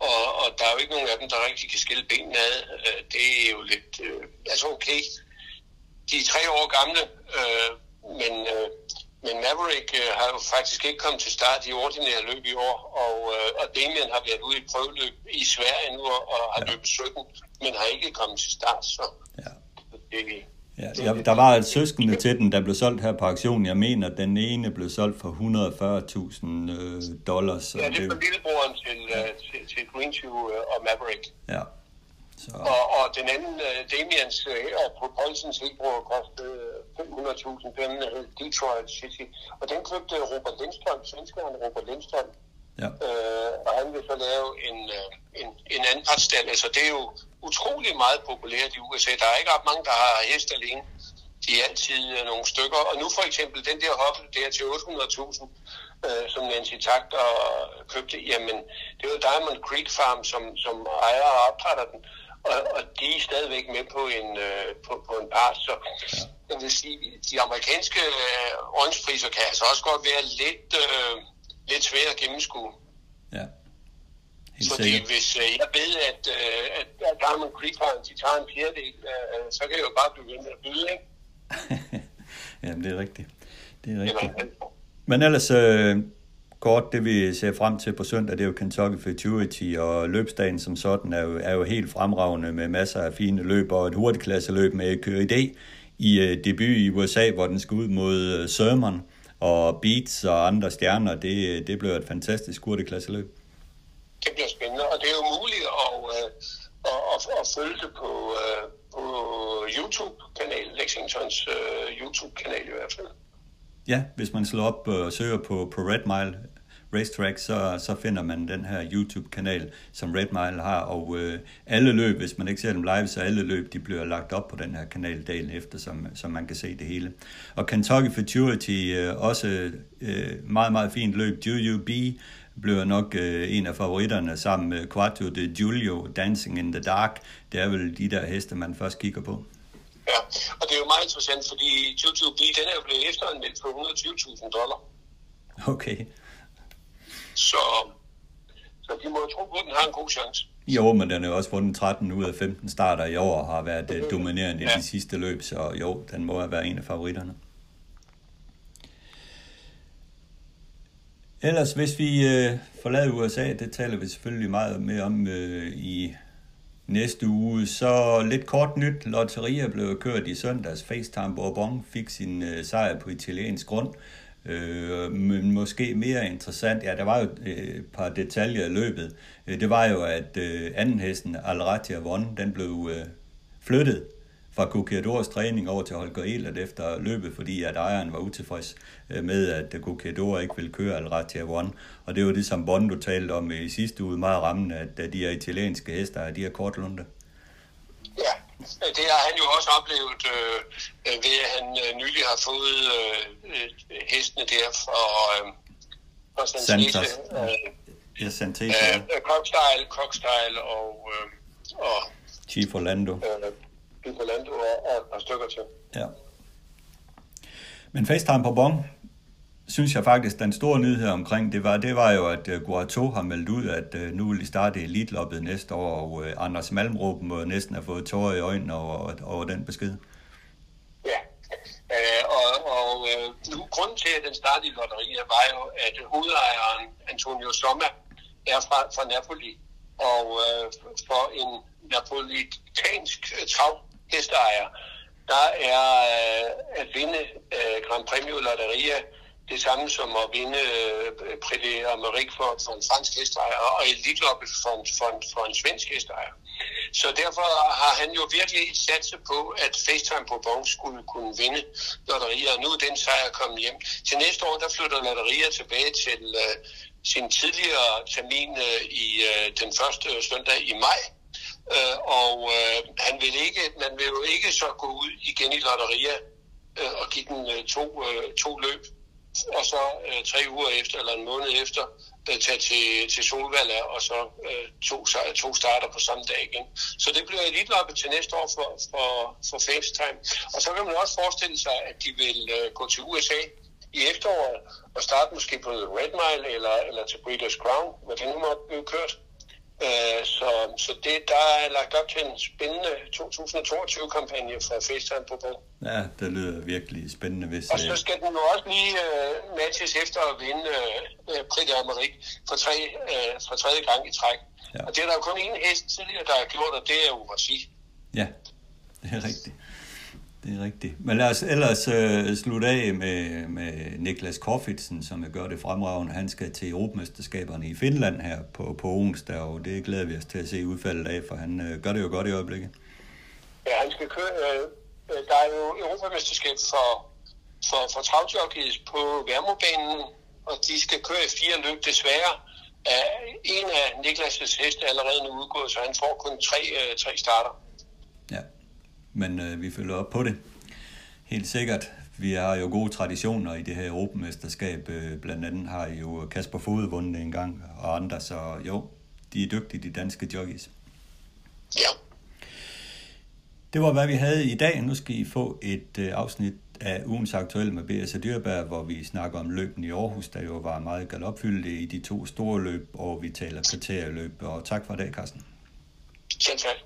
Og, og der er jo ikke nogen af dem, der rigtig kan skille benene ad. Øh, det er jo lidt... Øh, altså okay, de er tre år gamle, øh, men, øh, men Maverick øh, har jo faktisk ikke kommet til start i ordinære løb i år, og, øh, og Damien har været ude i prøveløb i Sverige nu og har ja. løbet 17, men har ikke kommet til start, så ja. det, Ja, ja, der var et søskende til den, der blev solgt her på auktionen. Jeg mener, at den ene blev solgt for 140.000 øh, dollars. Ja, det for lillebroren til, ja. uh, til, til Green Shoe uh, og Maverick. Ja. Så. Og, og den anden, uh, Damians uh, og Propulsens lillebror kostede 500.000. Den hed Detroit City. Og den købte Robert Lindstrøm, svenskeren Robert Lindstrøm. Ja. Uh, og han vil så lave en, uh, en, en anden partstal. Altså det er jo utrolig meget populært i USA. Der er ikke ret mange, der har hest alene. De er altid uh, nogle stykker. Og nu for eksempel den der hoppe der til 800.000, uh, som Nancy Takter købte, jamen det er jo Diamond Creek Farm, som, som ejer og opdrætter den. Og, og de er stadigvæk med på en, uh, på, på en part. Så jeg vil sige, de amerikanske uh, orangepriser kan altså også godt være lidt... Uh, lidt svært at gennemskue. Ja. Helt Fordi sikkert. hvis øh, jeg ved, at, øh, at, Diamond Creek har de tager en fjerdedel, øh, så kan jeg jo bare med at byde, ikke? [laughs] Jamen, det er rigtigt. Det er rigtigt. Men ellers, øh, kort, det vi ser frem til på søndag, det er jo Kentucky Futurity, og løbsdagen som sådan er jo, er jo helt fremragende med masser af fine løb, og et hurtigklasseløb med Kører idé i øh, debut i USA, hvor den skal ud mod øh, Sermon og Beats og andre stjerner, det, det bliver et fantastisk hurtigklasseløb. Det bliver spændende, og det er jo muligt at, øh, at, at, at følge det på, øh, på YouTube-kanalen, Lexingtons uh, YouTube-kanal i hvert fald. Ja, hvis man slår op og søger på, på Red Mile Racetrack, så, så finder man den her YouTube-kanal, som Red Mile har, og øh, alle løb, hvis man ikke ser dem live, så alle løb, de bliver lagt op på den her kanal dagen efter, som, som man kan se det hele. Og Kentucky Futurity, øh, også øh, meget, meget fint løb. UUB bliver nok øh, en af favoritterne sammen med Quattro de Giulio, Dancing in the Dark. Det er vel de der heste, man først kigger på. Ja, og det er jo meget interessant, fordi Tutu B, den er jo blevet efteranmeldt for 120.000 dollar. Okay. Så, så de må jo tro på, at den har en god chance. Jo, men den er jo også vundet 13 ud af 15 starter i år og har været uh, dominerende i Ja. de sidste løb, så jo, den må være en af favoritterne. Ellers, hvis vi øh, forlader USA, det taler vi selvfølgelig meget mere om øh, i næste uge, så lidt kort nyt. Lotteria blev kørt i søndags. FaceTime Bourbon fik sin øh, sejr på italiensk grund. Øh, Øh, men måske mere interessant, ja, der var jo øh, et par detaljer i løbet. Øh, det var jo, at øh, anden hesten, Alratia Von, den blev øh, flyttet fra Coquiadors træning over til Holger Elert efter løbet, fordi at ejeren var utilfreds med, at Coquiador ikke ville køre Alratia One. Og det var det, som Bondo talte om i sidste uge, meget rammende, at de her italienske hester, de er kortlunde. Ja, det har han jo også oplevet øh, øh, ved, at han øh, nylig har fået øh, øh, hestene der fra, øh, fra San Santos. Sese, øh, Ja, Santese, øh, øh, Cockstyle, Cockstyle og, øh, og Chief Orlando. øh, Picolando og, og et par stykker til. Ja. Men FaceTime på Bon, synes jeg faktisk, den store nyhed omkring det var, det var jo, at øh, uh, Guato har meldt ud, at øh, nu vil de starte elitloppet næste år, og øh, Anders Malmrup må næsten have fået tårer i øjnene over, over den besked. Ja, øh, og, og øh, nu grunden til, at den startede i lotteriet, var jo, at hovedejeren Antonio Somma er fra, fra Napoli, og øh, for en napolitansk travhesteejer, der er øh, at vinde øh, Grand Premio Lotteria det samme som at vinde øh, Prix d'Amérique for, for en fransk hestejer og elitloppet for, en- for, en- for en svensk hestejer. Så derfor har han jo virkelig satset på, at FaceTime på Borg skulle kunne vinde lotterier, og nu er den sejr kommet hjem. Til næste år, der flytter lotterier tilbage til øh, sin tidligere termin øh, i øh, den første søndag i maj. Øh, og øh, han vil ikke, man vil jo ikke så gå ud igen i lotterier øh, og give den øh, to, øh, to løb, og så øh, tre uger efter, eller en måned efter, øh, tage til, til Solvalla, og så øh, to, sej- to starter på samme dag igen. Så det bliver elitloppet til næste år for, for, for FaceTime. Og så kan man også forestille sig, at de vil øh, gå til USA i efteråret, og starte måske på Red Mile, eller, eller til Breeders' Crown, hvad det nu måtte blive kørt. Øh, så så det, der er lagt op til en spændende 2022-kampagne fra FaceTime på Borg. Ja, det lyder virkelig spændende, hvis... Og så øh, skal den jo også lige øh, matches efter at vinde øh, Prix d'Amérique for, tre, øh, for tredje gang i træk. Ja. Ja. Og det er der jo kun én hest tidligere, der har gjort, og det er Urasi. Ja, [laughs] det er rigtigt. Det er rigtigt. Men lad os ellers øh, slutte af med, med Niklas Korfitsen, som gør det fremragende. Han skal til Europamesterskaberne i Finland her på, på onsdag, og det glæder vi os til at se udfaldet af, for han øh, gør det jo godt i øjeblikket. Ja, han skal køre, øh, øh der er jo Europamesterskab for, for, for travjockeys på Værmobanen, og de skal køre i fire løb. Desværre er en af Niklas' heste allerede nu udgået, så han får kun tre, øh, tre starter. Men øh, vi følger op på det. Helt sikkert. Vi har jo gode traditioner i det her Europamesterskab. Øh, Blandt andet har jo Kasper Fod vundet det en gang, og andre, så jo, de er dygtige, de danske jockeys. Ja. Det var, hvad vi havde i dag. Nu skal I få et øh, afsnit af ugens aktuelle med B.S. Dyrberg, hvor vi snakker om løben i Aarhus, der jo var meget galopfyldte i de to store løb, og vi taler kriterieløb. Og tak for i dag, Carsten. Selv tak.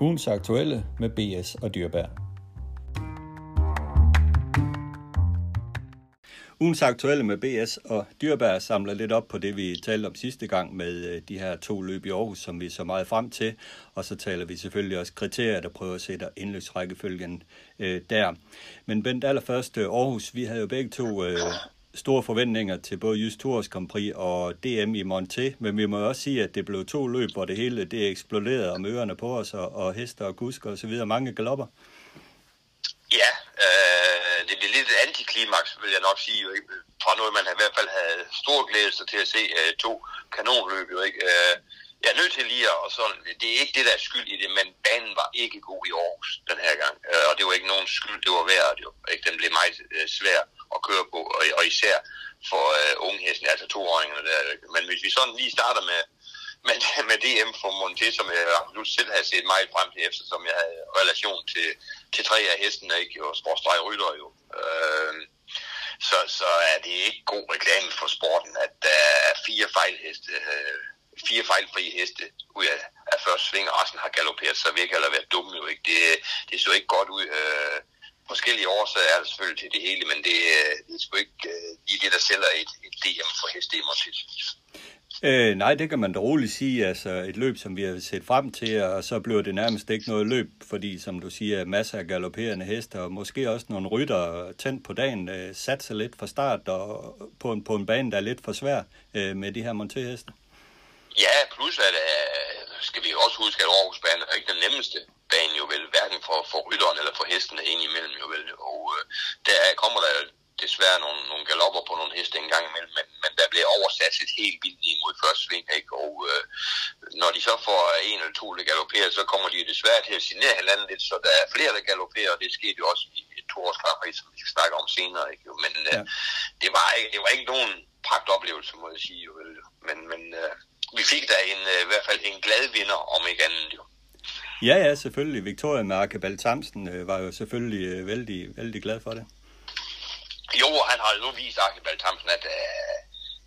Ugens aktuelle med B.S. og Dyrbær. Ugens aktuelle med BS og Dyrbær samler lidt op på det, vi talte om sidste gang med øh, de her to løb i Aarhus, som vi så meget frem til. Og så taler vi selvfølgelig også kriterier, der prøver at sætte indløbsrækkefølgen øh, der. Men Bent, allerførst øh, Aarhus, vi havde jo begge to øh, store forventninger til både Just Tours Grand Prix og DM i Monté, men vi må også sige, at det blev to løb, hvor det hele det eksploderede om ørerne på os, og, og hester og kusker og så videre. Mange galopper. Ja, øh, det blev lidt et antiklimaks, vil jeg nok sige, jo, ikke? fra noget, man i hvert fald havde stor glæde sig til at se øh, to kanonløb. Jo, ikke? Øh, jeg er nødt til lige at, og sådan, det er ikke det, der er skyld i det, men banen var ikke god i Aarhus den her gang, øh, og det var ikke nogen skyld, det var værd, jo, ikke? den blev meget øh, svær at køre på, og, og især for øh, unge hesten, altså toåringerne der. ikke? Men hvis vi sådan lige starter med, med, med DM for Monté, som jeg absolut selv har set meget frem til, eftersom jeg havde relation til, til tre af hestene, ikke? Og sportsdrej rytter jo. Øh, så, så er det ikke god reklame for sporten, at der er fire fejlheste, øh, fire fejlfrie heste ud af, af første sving, og resten har galopperet så væk eller været dumme jo ikke. Det, det så ikke godt ud. Øh, forskellige årsager er der selvfølgelig til det hele, men det, øh, det er sgu ikke øh, lige det, der sælger et, et DM for heste i Øh, nej, det kan man da roligt sige. Altså et løb, som vi har set frem til, og så bliver det nærmest ikke noget løb, fordi som du siger, masser af galopperende heste, og måske også nogle rytter tændt på dagen, øh, satser lidt fra start, og på en, på en bane, der er lidt for svær øh, med de her monterheste. Ja, plus at øh, skal vi også huske, at Aarhus bane er ikke den nemmeste bane jo vel, hverken for, for rytteren eller for hestene ind imellem jo vel. Og øh, der kommer der desværre nogle, nogle galopper på nogle heste en gang imellem, men, men der bliver oversat et helt vildt imod første sving, ikke? og øh, når de så får en eller to, der galopperer, så kommer de desværre til at signere hinanden lidt, så der er flere, der galopperer, og det skete jo også i et toårsklapperi, som vi skal snakke om senere, ikke? men øh, ja. det, var ikke, det var ikke nogen pragt oplevelse, må jeg sige, jo, vel? men, men øh, vi fik da en, øh, i hvert fald en glad vinder, om ikke andet jo. Ja, ja, selvfølgelig. Victoria med Arkebald Thamsen øh, var jo selvfølgelig øh, vældig, vældig glad for det. Jo, han har jo nu vist Arkebald Thamsen, at øh,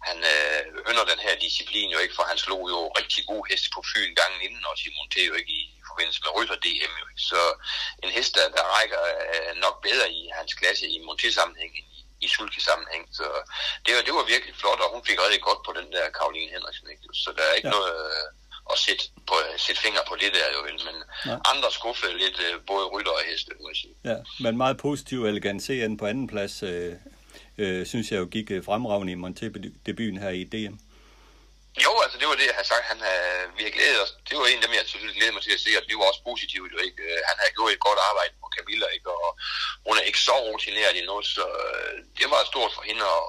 han øh, ønder den her disciplin jo ikke, for han slog jo rigtig god hest på Fyn gangen inden, og Simon T. jo ikke i, i forbindelse med Rytter DM jo ikke. Så en hest, der, der rækker øh, nok bedre i hans klasse i monté-sammenhæng end i, sulke-sammenhæng. Så det var, det var virkelig flot, og hun fik rigtig godt på den der Karoline Henriksen. Ikke? Så der er ikke ja. noget... Øh, at sætte, på, sætte fingre på det der jo vel, men ja. andre skuffede lidt øh, både rytter og heste, må jeg sige. Ja, men meget positiv elegant CN på anden plads, øh, øh, synes jeg jo gik øh, fremragende i Monté-debuten her i DM. Jo, altså det var det, jeg havde sagt. Han havde, vi havde glædet os. Det var en af dem, jeg selvfølgelig glædede mig til at se, at det var også positivt. Jo, ikke? Øh, han havde gjort et godt arbejde på Camilla, ikke? og hun er ikke så rutineret endnu, så øh, det var stort for hende, og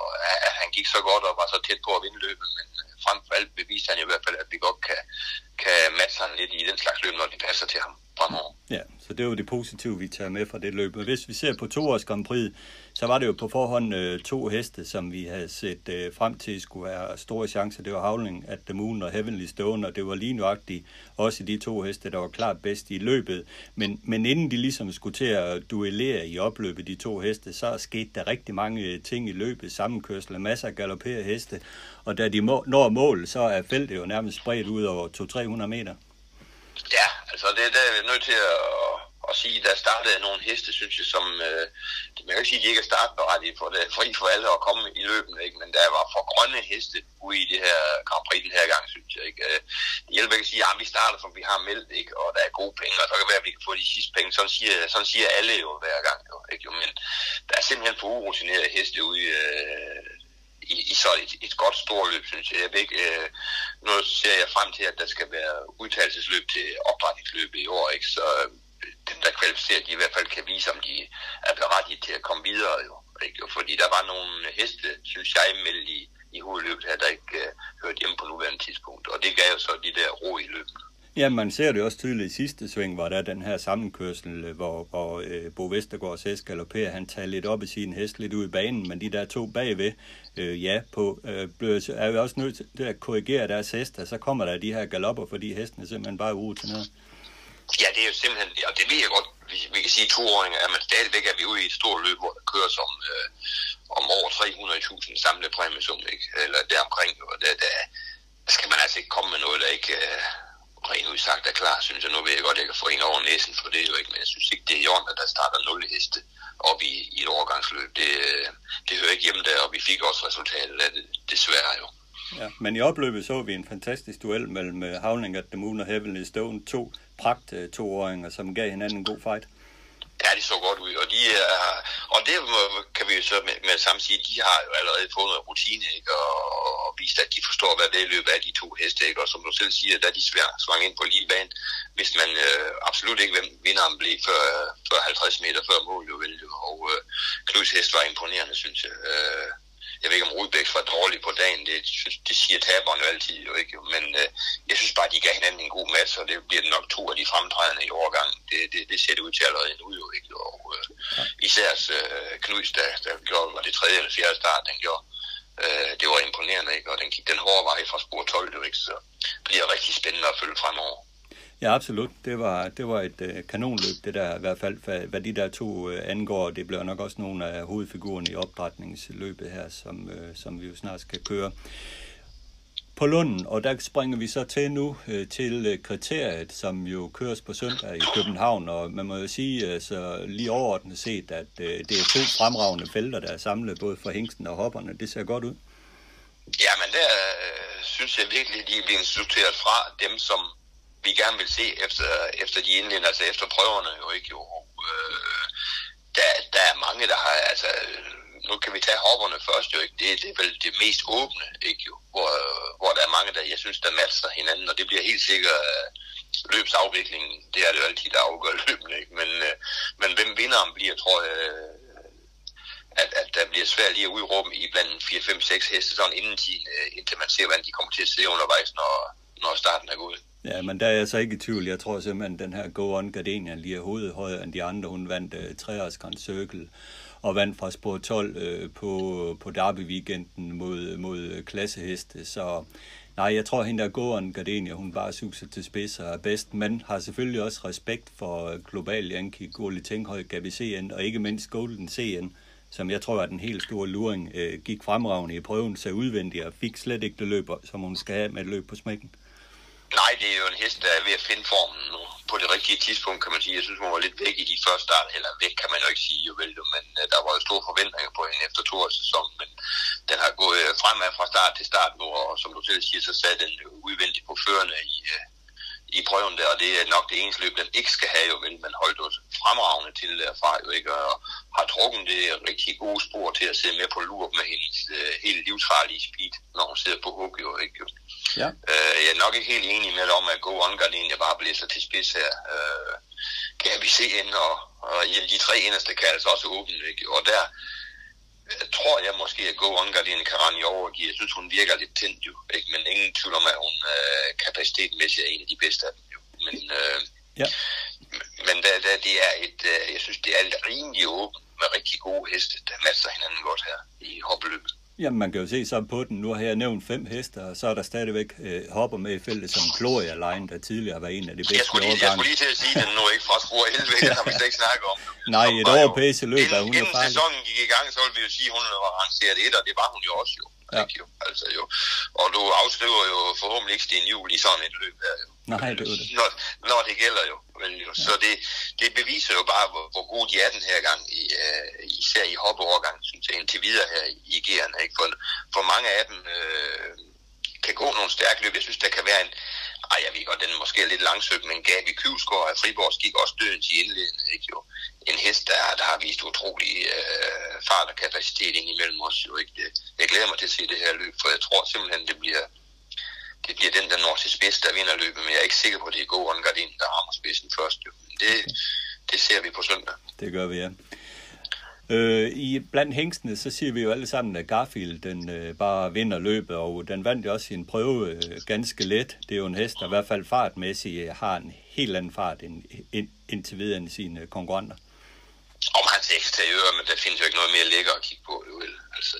at han gik så godt og var så tæt på at vinde løbet. Men øh, frem for alt beviste han i hvert fald, at vi godt kan, kan matche ham lidt i den slags løb, når det passer til ham fremover. Ja, så det var det positive, vi tager med fra det løb. Men hvis vi ser på toårs Grand Prix, så var det jo på forhånd øh, to heste, som vi havde set øh, frem til skulle have store chancer. Det var Havling at the Moon og Heavenly Stone, og det var lige nøjagtigt også de to heste, der var klart bedst i løbet. Men, men inden de ligesom skulle til at duellere i opløbet, de to heste, så skete der rigtig mange øh, ting i løbet, sammenkørsel, masser af galopperede heste, og da de må, når mål, så er feltet jo nærmest spredt ud over 200-300 meter. Ja, altså det, det er vi nødt til at, at sige, der startede nogle heste, synes jeg, som, øh, man kan ikke sige, at de ikke er startberettige for det, fri for alle at komme i løbene, ikke? men der var for grønne heste ude i det her Grand Prix den her gang, synes jeg. Ikke? Øh, det hjælper ikke at sige, at vi starter, for vi har meldt, ikke? og der er gode penge, og så kan det være, at vi kan få de sidste penge. Sådan siger, sådan siger alle jo hver gang. Jo, ikke? Men der er simpelthen for urutinerede heste ude øh, i, i så et, et godt stort løb, synes jeg. jeg ved ikke, øh, nu ser jeg frem til, at der skal være udtalelsesløb til opdrætningsløb i år, ikke? så øh, dem, der kvalificerer, de i hvert fald kan vise, om de er berettiget til at komme videre. Jo, ikke? Fordi der var nogle heste, synes jeg, meldt i, i hovedløbet her, der ikke øh, hørte hjemme på nuværende tidspunkt. Og det gav jo så de der ro i løbet. Ja, man ser det også tydeligt i sidste sving, hvor der er den her sammenkørsel, øh, hvor, hvor øh, Bo Vestergaards hest galopperer, han tager lidt op i sin hest, lidt ud i banen, men de der to bagved, øh, ja, på, øh, er jo også nødt til at korrigere deres hester, så kommer der de her galopper, fordi hestene simpelthen bare er til noget. Ja, det er jo simpelthen, og det ved jeg godt, vi, vi kan sige toåringer, at man stadigvæk er vi ude i et stort løb, hvor der kører som, øh, om over 300.000 samlet præmiesum, ikke? eller deromkring, og der, der, der skal man altså ikke komme med noget, der ikke... Øh, rent udsagt er klar, synes jeg. Nu ved jeg godt, at jeg kan få en over næsen for det jo ikke, men jeg synes ikke, det er i orden, at der starter 0 heste op i, i et overgangsløb. Det, øh, det hører ikke hjemme der, og vi fik også resultatet af det, desværre jo. Ja, men i opløbet så vi en fantastisk duel mellem øh, Havling at the Moon og Heavenly Stone. To pragt to toåringer, som gav hinanden en god fight. Ja, de så godt ud, og, de er, og det kan vi jo så med, med samme sige, de har jo allerede fået noget rutine, ikke? Og, og vist, at de forstår, hvad det løb af de to heste, ikke? og som du selv siger, da de svang ind på lige bane, hvis man øh, absolut ikke, hvem vinderen blev før, før 50 meter før mål, jo vel, og øh, Knuds hest var imponerende, synes jeg. Øh, jeg ved ikke, om Rudbæk var dårlig på dagen, det, det siger taberen jo altid, jo ikke? men øh, jeg synes bare, de gav hinanden en god match, og det bliver nok to af de fremtrædende i overgangen. Det, det, det ser det ud til allerede nu, jo ikke? Og øh, især øh, Knuds, der, der gjorde, var det tredje eller fjerde start, den gjorde, Øh, det var imponerende, ikke? Og den gik den hårde vej fra spor 12, jo ikke? Så det bliver rigtig spændende at følge fremover. Ja, absolut. Det var, det var et øh, kanonløb, det der i hvert fald, hvad, hvad de der to øh, angår. Det bliver nok også nogle af hovedfigurerne i opdrætningsløbet her, som, øh, som vi jo snart skal køre på Lunden, og der springer vi så til nu øh, til øh, kriteriet, som jo køres på søndag i København, og man må jo sige altså, lige overordnet set, at øh, det er to fremragende felter, der er samlet både for hængsten og hopperne. Det ser godt ud. Ja, men der øh, synes jeg virkelig, de er blevet sorteret fra dem, som vi gerne vil se efter, efter de indledende, altså efter prøverne jo ikke jo. Øh, der, der er mange, der har, altså, nu kan vi tage hopperne først jo ikke, det, det er vel det mest åbne, ikke jo, hvor, hvor der er mange, der jeg synes, der matcher hinanden, og det bliver helt sikkert øh, løbsafviklingen, det er det jo altid, der afgør løbende, ikke? Men, øh, men hvem vinderen bliver, tror jeg, øh, at, at der bliver svært lige at udråbe i blandt 4, 5, 6 heste, sådan inden, tiden, øh, indtil man ser, hvordan de kommer til at se undervejs, når, når starten er gået. Ja, men der er jeg så ikke i tvivl. Jeg tror simpelthen, at den her Go On Gardenia lige er hovedet højere end de andre. Hun vandt uh, 3 Grand Circle og vandt fra spor 12 uh, øh, på, på Derby-weekenden mod, mod øh, klasseheste. Så nej, jeg tror, at hende der Go On Gardenia, hun bare suser til spids og er bedst, men har selvfølgelig også respekt for øh, Global Yankee, Gurli Tenghøj, Gabi CN og ikke mindst Golden CN som jeg tror er den helt store luring, øh, gik fremragende i prøven, så udvendig og fik slet ikke det løb, som hun skal have med et løb på smækken. Nej, det er jo en hest, der er ved at finde formen nu. På det rigtige tidspunkt, kan man sige. Jeg synes, hun var lidt væk i de første start, eller væk kan man jo ikke sige, jo vel, men uh, der var jo store forventninger på hende efter to års sæson, men den har gået øh, fremad fra start til start nu, og som du selv siger, så sad den udvendigt på førende i, uh, i prøven der, og det er nok det eneste løb, den ikke skal have, jo vel, men holdt os fremragende til derfra, jo ikke, og har trukket det rigtig gode spor til at se med på lur med hendes uh, helt livsfarlige speed, når hun sidder på hug, jo ikke, jo. Ja. Øh, jeg er nok ikke helt enig med dig om, at Go On Gardenia bare blæser til spids her. Øh, kan vi se ind, og, og ja, de tre eneste kan altså også åbne, ikke? Og der jeg tror jeg måske, at Go On Gardenia kan rende i overgive. Jeg synes, hun virker lidt tændt jo, ikke? Men ingen tvivl om, at hun øh, kapacitetmæssigt er en af de bedste af dem, jo. Men, øh, ja. men der, der, det er et, øh, jeg synes, det er rimelig åbent med rigtig gode heste, der matcher hinanden godt her i hoppeløbet. Jamen, man kan jo se så på den. Nu har jeg nævnt fem heste, og så er der stadigvæk øh, hopper med i feltet som Gloria Line, der tidligere var en af de bedste jeg skulle lige, Jeg skulle lige til at sige den nu, ikke fra spor 11, det har vi slet ikke snakket om. [laughs] Nej, et overpæse løb er hun Inden sæsonen gik i gang, så ville vi jo sige, at hun var rangeret et, og det var hun jo også jo. Ja. Ikke, jo. Altså, jo. Og du afskriver jo forhåbentlig ikke Sten Jul i sådan et løb her. Jo. Nej, det er det. Når, når det gælder jo. Men, jo. Ja. Så det, det beviser jo bare, hvor, hvor gode de er den her gang, i, uh, især i hoppeovergang, synes jeg, indtil videre her i, G'erne. Ikke? For, for mange af dem uh, kan gå nogle stærke løb. Jeg synes, der kan være en, ej, jeg ved godt, den er måske lidt langsøgt, men Gabi Kyvsgaard af Friborgs gik også døden til indledende, ikke jo? En hest, der, der har vist utrolig øh, fart og kapacitet ind imellem os, jo ikke? Det, jeg glæder mig til at se det her løb, for jeg tror simpelthen, det bliver, det bliver den, der når til spids, der vinder løbet, men jeg er ikke sikker på, at det er God Gardin, der rammer spidsen først, jo. Men det, det ser vi på søndag. Det gør vi, ja. Øh, I blandt hængstene, så siger vi jo alle sammen, at Garfield den øh, bare vinder løbet, og den vandt jo også sin prøve øh, ganske let. Det er jo en hest, der i hvert fald fartmæssigt har en helt anden fart end, ind, indtil videre end sine konkurrenter. Om hans eksteriør, men der findes jo ikke noget mere lækker at kigge på. Jo. Altså,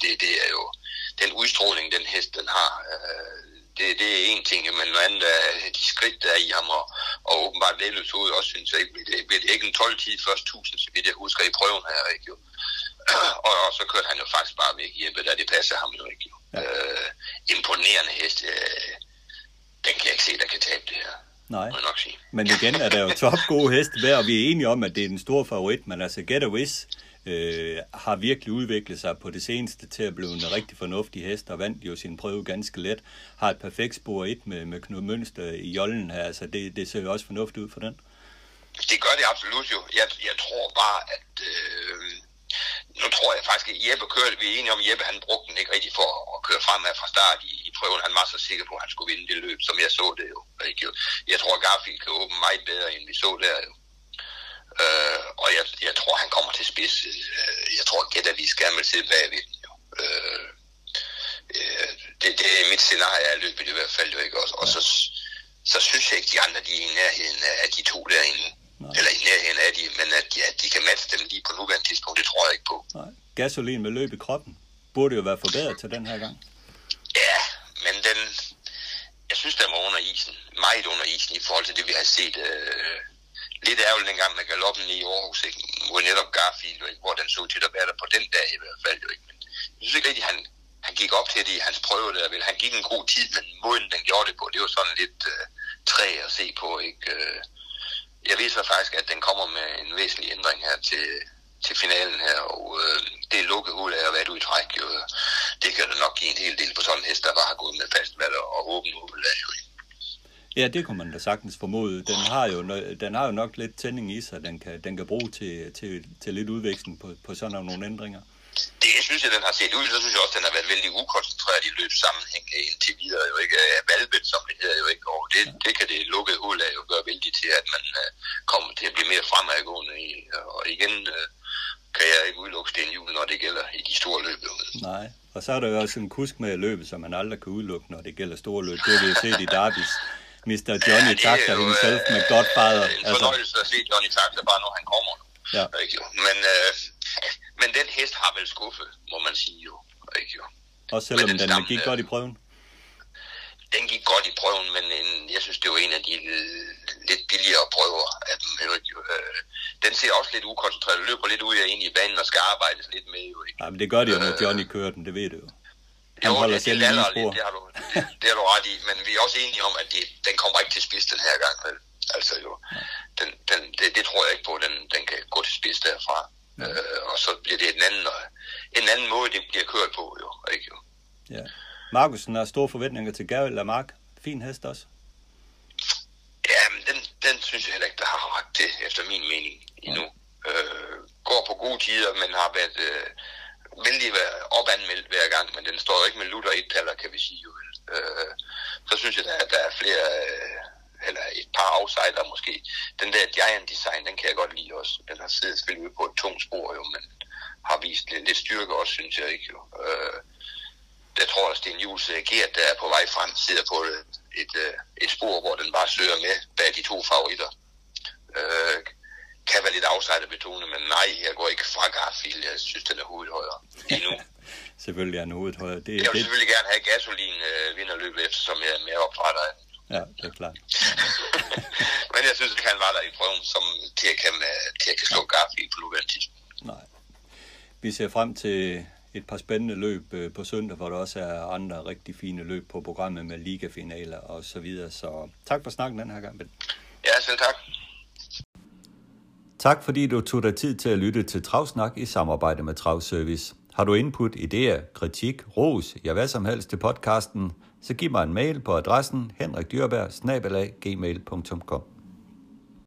det, det er jo den udstråling, den hest den har. Øh, det, det er en ting, men noget andet er de skridt, der er i ham, og, og åbenbart vedløbshovedet også, synes jeg, bliver det, bliver det ikke en 12 tid først 1000, så vidt jeg husker i prøven her, ikke jo. [clears throat] og, og, så kørte han jo faktisk bare væk hjemme, da det passer ham jo ikke jo. Ja. Øh, imponerende hest, øh, den kan jeg ikke se, der kan tabe det her. Nej, nok sige. men igen er der jo top gode heste værd, og vi er enige om, at det er den store favorit, men altså Get a Wish, øh, har virkelig udviklet sig på det seneste til at blive en rigtig fornuftig hest, og vandt jo sin prøve ganske let. Har et perfekt spor 1 med, med Knud Mønster i jollen her, altså det, det ser jo også fornuftigt ud for den. Det gør det absolut jo. Jeg, jeg tror bare, at... Øh, nu tror jeg faktisk, at Jeppe kørte, vi er enige om, at Jeppe han brugte den ikke rigtig for at køre fremad fra start i, i prøven. Han var så sikker på, at han skulle vinde det løb, som jeg så det jo. Ikke? Jeg tror, at Garfield kan åbne meget bedre, end vi så der jo. Øh, og jeg, jeg tror, han kommer til spids. Øh, jeg tror, at Getta lige skal med sidde bagved. Øh, øh, det, det er mit scenarie af løbet i hvert fald jo ikke også. Og så, så synes jeg ikke, de andre de er i nærheden af de to derinde. Nej. Eller i nærheden af de, men at de, at de kan matche dem lige på nuværende tidspunkt, det tror jeg ikke på. Nej. Gasolin med løb i kroppen. burde jo være forbedret til den her gang. Ja, men den, jeg synes, den var under isen. Meget under isen i forhold til det, vi har set. Øh, lidt ærgerligt dengang med galoppen i Aarhus, ikke? hvor netop Garfield, ikke? hvor den så til at være der på den dag i hvert fald. Jo, ikke? Men jeg synes ikke rigtigt, han, han gik op til det i hans prøve der. Vel? Han gik en god tid, men måden den gjorde det på, det var sådan lidt øh, træ at se på. Ikke? Øh, jeg ved så faktisk, at den kommer med en væsentlig ændring her til, til finalen her, og øh, det er lukket hul af at være du i træk. Jo. Det kan da nok give en hel del på sådan en hest, der bare har gået med fastvalg og åben hul af. Jo. Ja, det kunne man da sagtens formode. Den har jo, den har jo nok lidt tænding i sig, den kan, den kan bruge til, til, til lidt udveksling på, på sådan nogle ændringer. Det synes jeg, den har set ud. Så synes jeg også, den har været vældig ukoncentreret i løb sammenhæng indtil videre. Jo ikke valbet, som det hedder jo ikke. Og det, ja. det kan det lukke hul af jo gøre vældig til, at man uh, kommer til at blive mere fremadgående. I, og igen kan jeg ikke udelukke Sten Juhl, når det gælder i de store løb. Jo. Nej, og så er der jo også en kusk med løbet, som man aldrig kan udelukke, når det gælder store løb. Det har vi set i Davis. Mr. Johnny ja, Taxa himself øh, med Godfather. Det er en altså. fornøjelse altså. at se Johnny Taxa, bare når han kommer. Ja. Ikke, jo. Men, øh, men den hest har vel skuffet, må man sige jo. Ikke, jo. Også selvom den, den stamme, gik godt i prøven? Den gik godt i prøven, men en, jeg synes, det var en af de øh, lidt billigere prøver af dem. Jo. Øh, den ser også lidt ukoncentreret, løber lidt ud af ind i banen og skal arbejdes lidt med. Jo, ikke? Ja, men det gør det jo, når øh, Johnny kører den, det ved du jo. Han jo, det, det, lidt, det, har du, det, det har du ret i, men vi er også enige om, at det, den kommer ikke til spids den her gang. Vel? Altså jo, den, den, det, det tror jeg ikke på, den, den kan gå til spids derfra. Ja. Øh, og så bliver det en anden, en anden måde, det bliver kørt på, jo. Ikke, jo. Ja. Markusen har store forventninger til Gavel Lamarck. Fin hest også. Ja, men den, den synes jeg heller ikke, der har ret til, efter min mening, endnu. Ja. Øh, går på gode tider, men har været... Øh, vældig opanmeldt hver gang, men den står jo ikke med lutter et taler, kan vi sige. Jo. Øh, så synes jeg, at der er flere, øh, eller et par outsider måske. Den der Giant Design, den kan jeg godt lide også. Den har siddet selvfølgelig på et tungt spor jo, men har vist lidt, lidt styrke også, synes jeg ikke jo. Øh, jeg tror, at Sten Jules Gert, der er på vej frem, sidder på et, øh, et, øh, et spor, hvor den bare søger med bag de to favoritter. Øh, kan være lidt outsider betonet, men nej, jeg går ikke fra Garfield. Jeg synes, den er hovedet højere [laughs] endnu. selvfølgelig er den hovedet højere. Det, jeg vil det... selvfølgelig gerne have gasolin øh, vinder løbet efter, som jeg er mere opdrætter af. Ja, det er klart. [laughs] men jeg synes, at han var der i prøven, som til at kan, til at kan slå Garfield på nuværende tidspunkt. Nej. Vi ser frem til et par spændende løb øh, på søndag, hvor der også er andre rigtig fine løb på programmet med ligafinaler og så videre. Så tak for snakken den her gang, Ben. Ja, selv tak. Tak fordi du tog dig tid til at lytte til Travsnak i samarbejde med Travservice. Har du input, idéer, kritik, ros, ja hvad som helst til podcasten, så giv mig en mail på adressen henrikdyrberg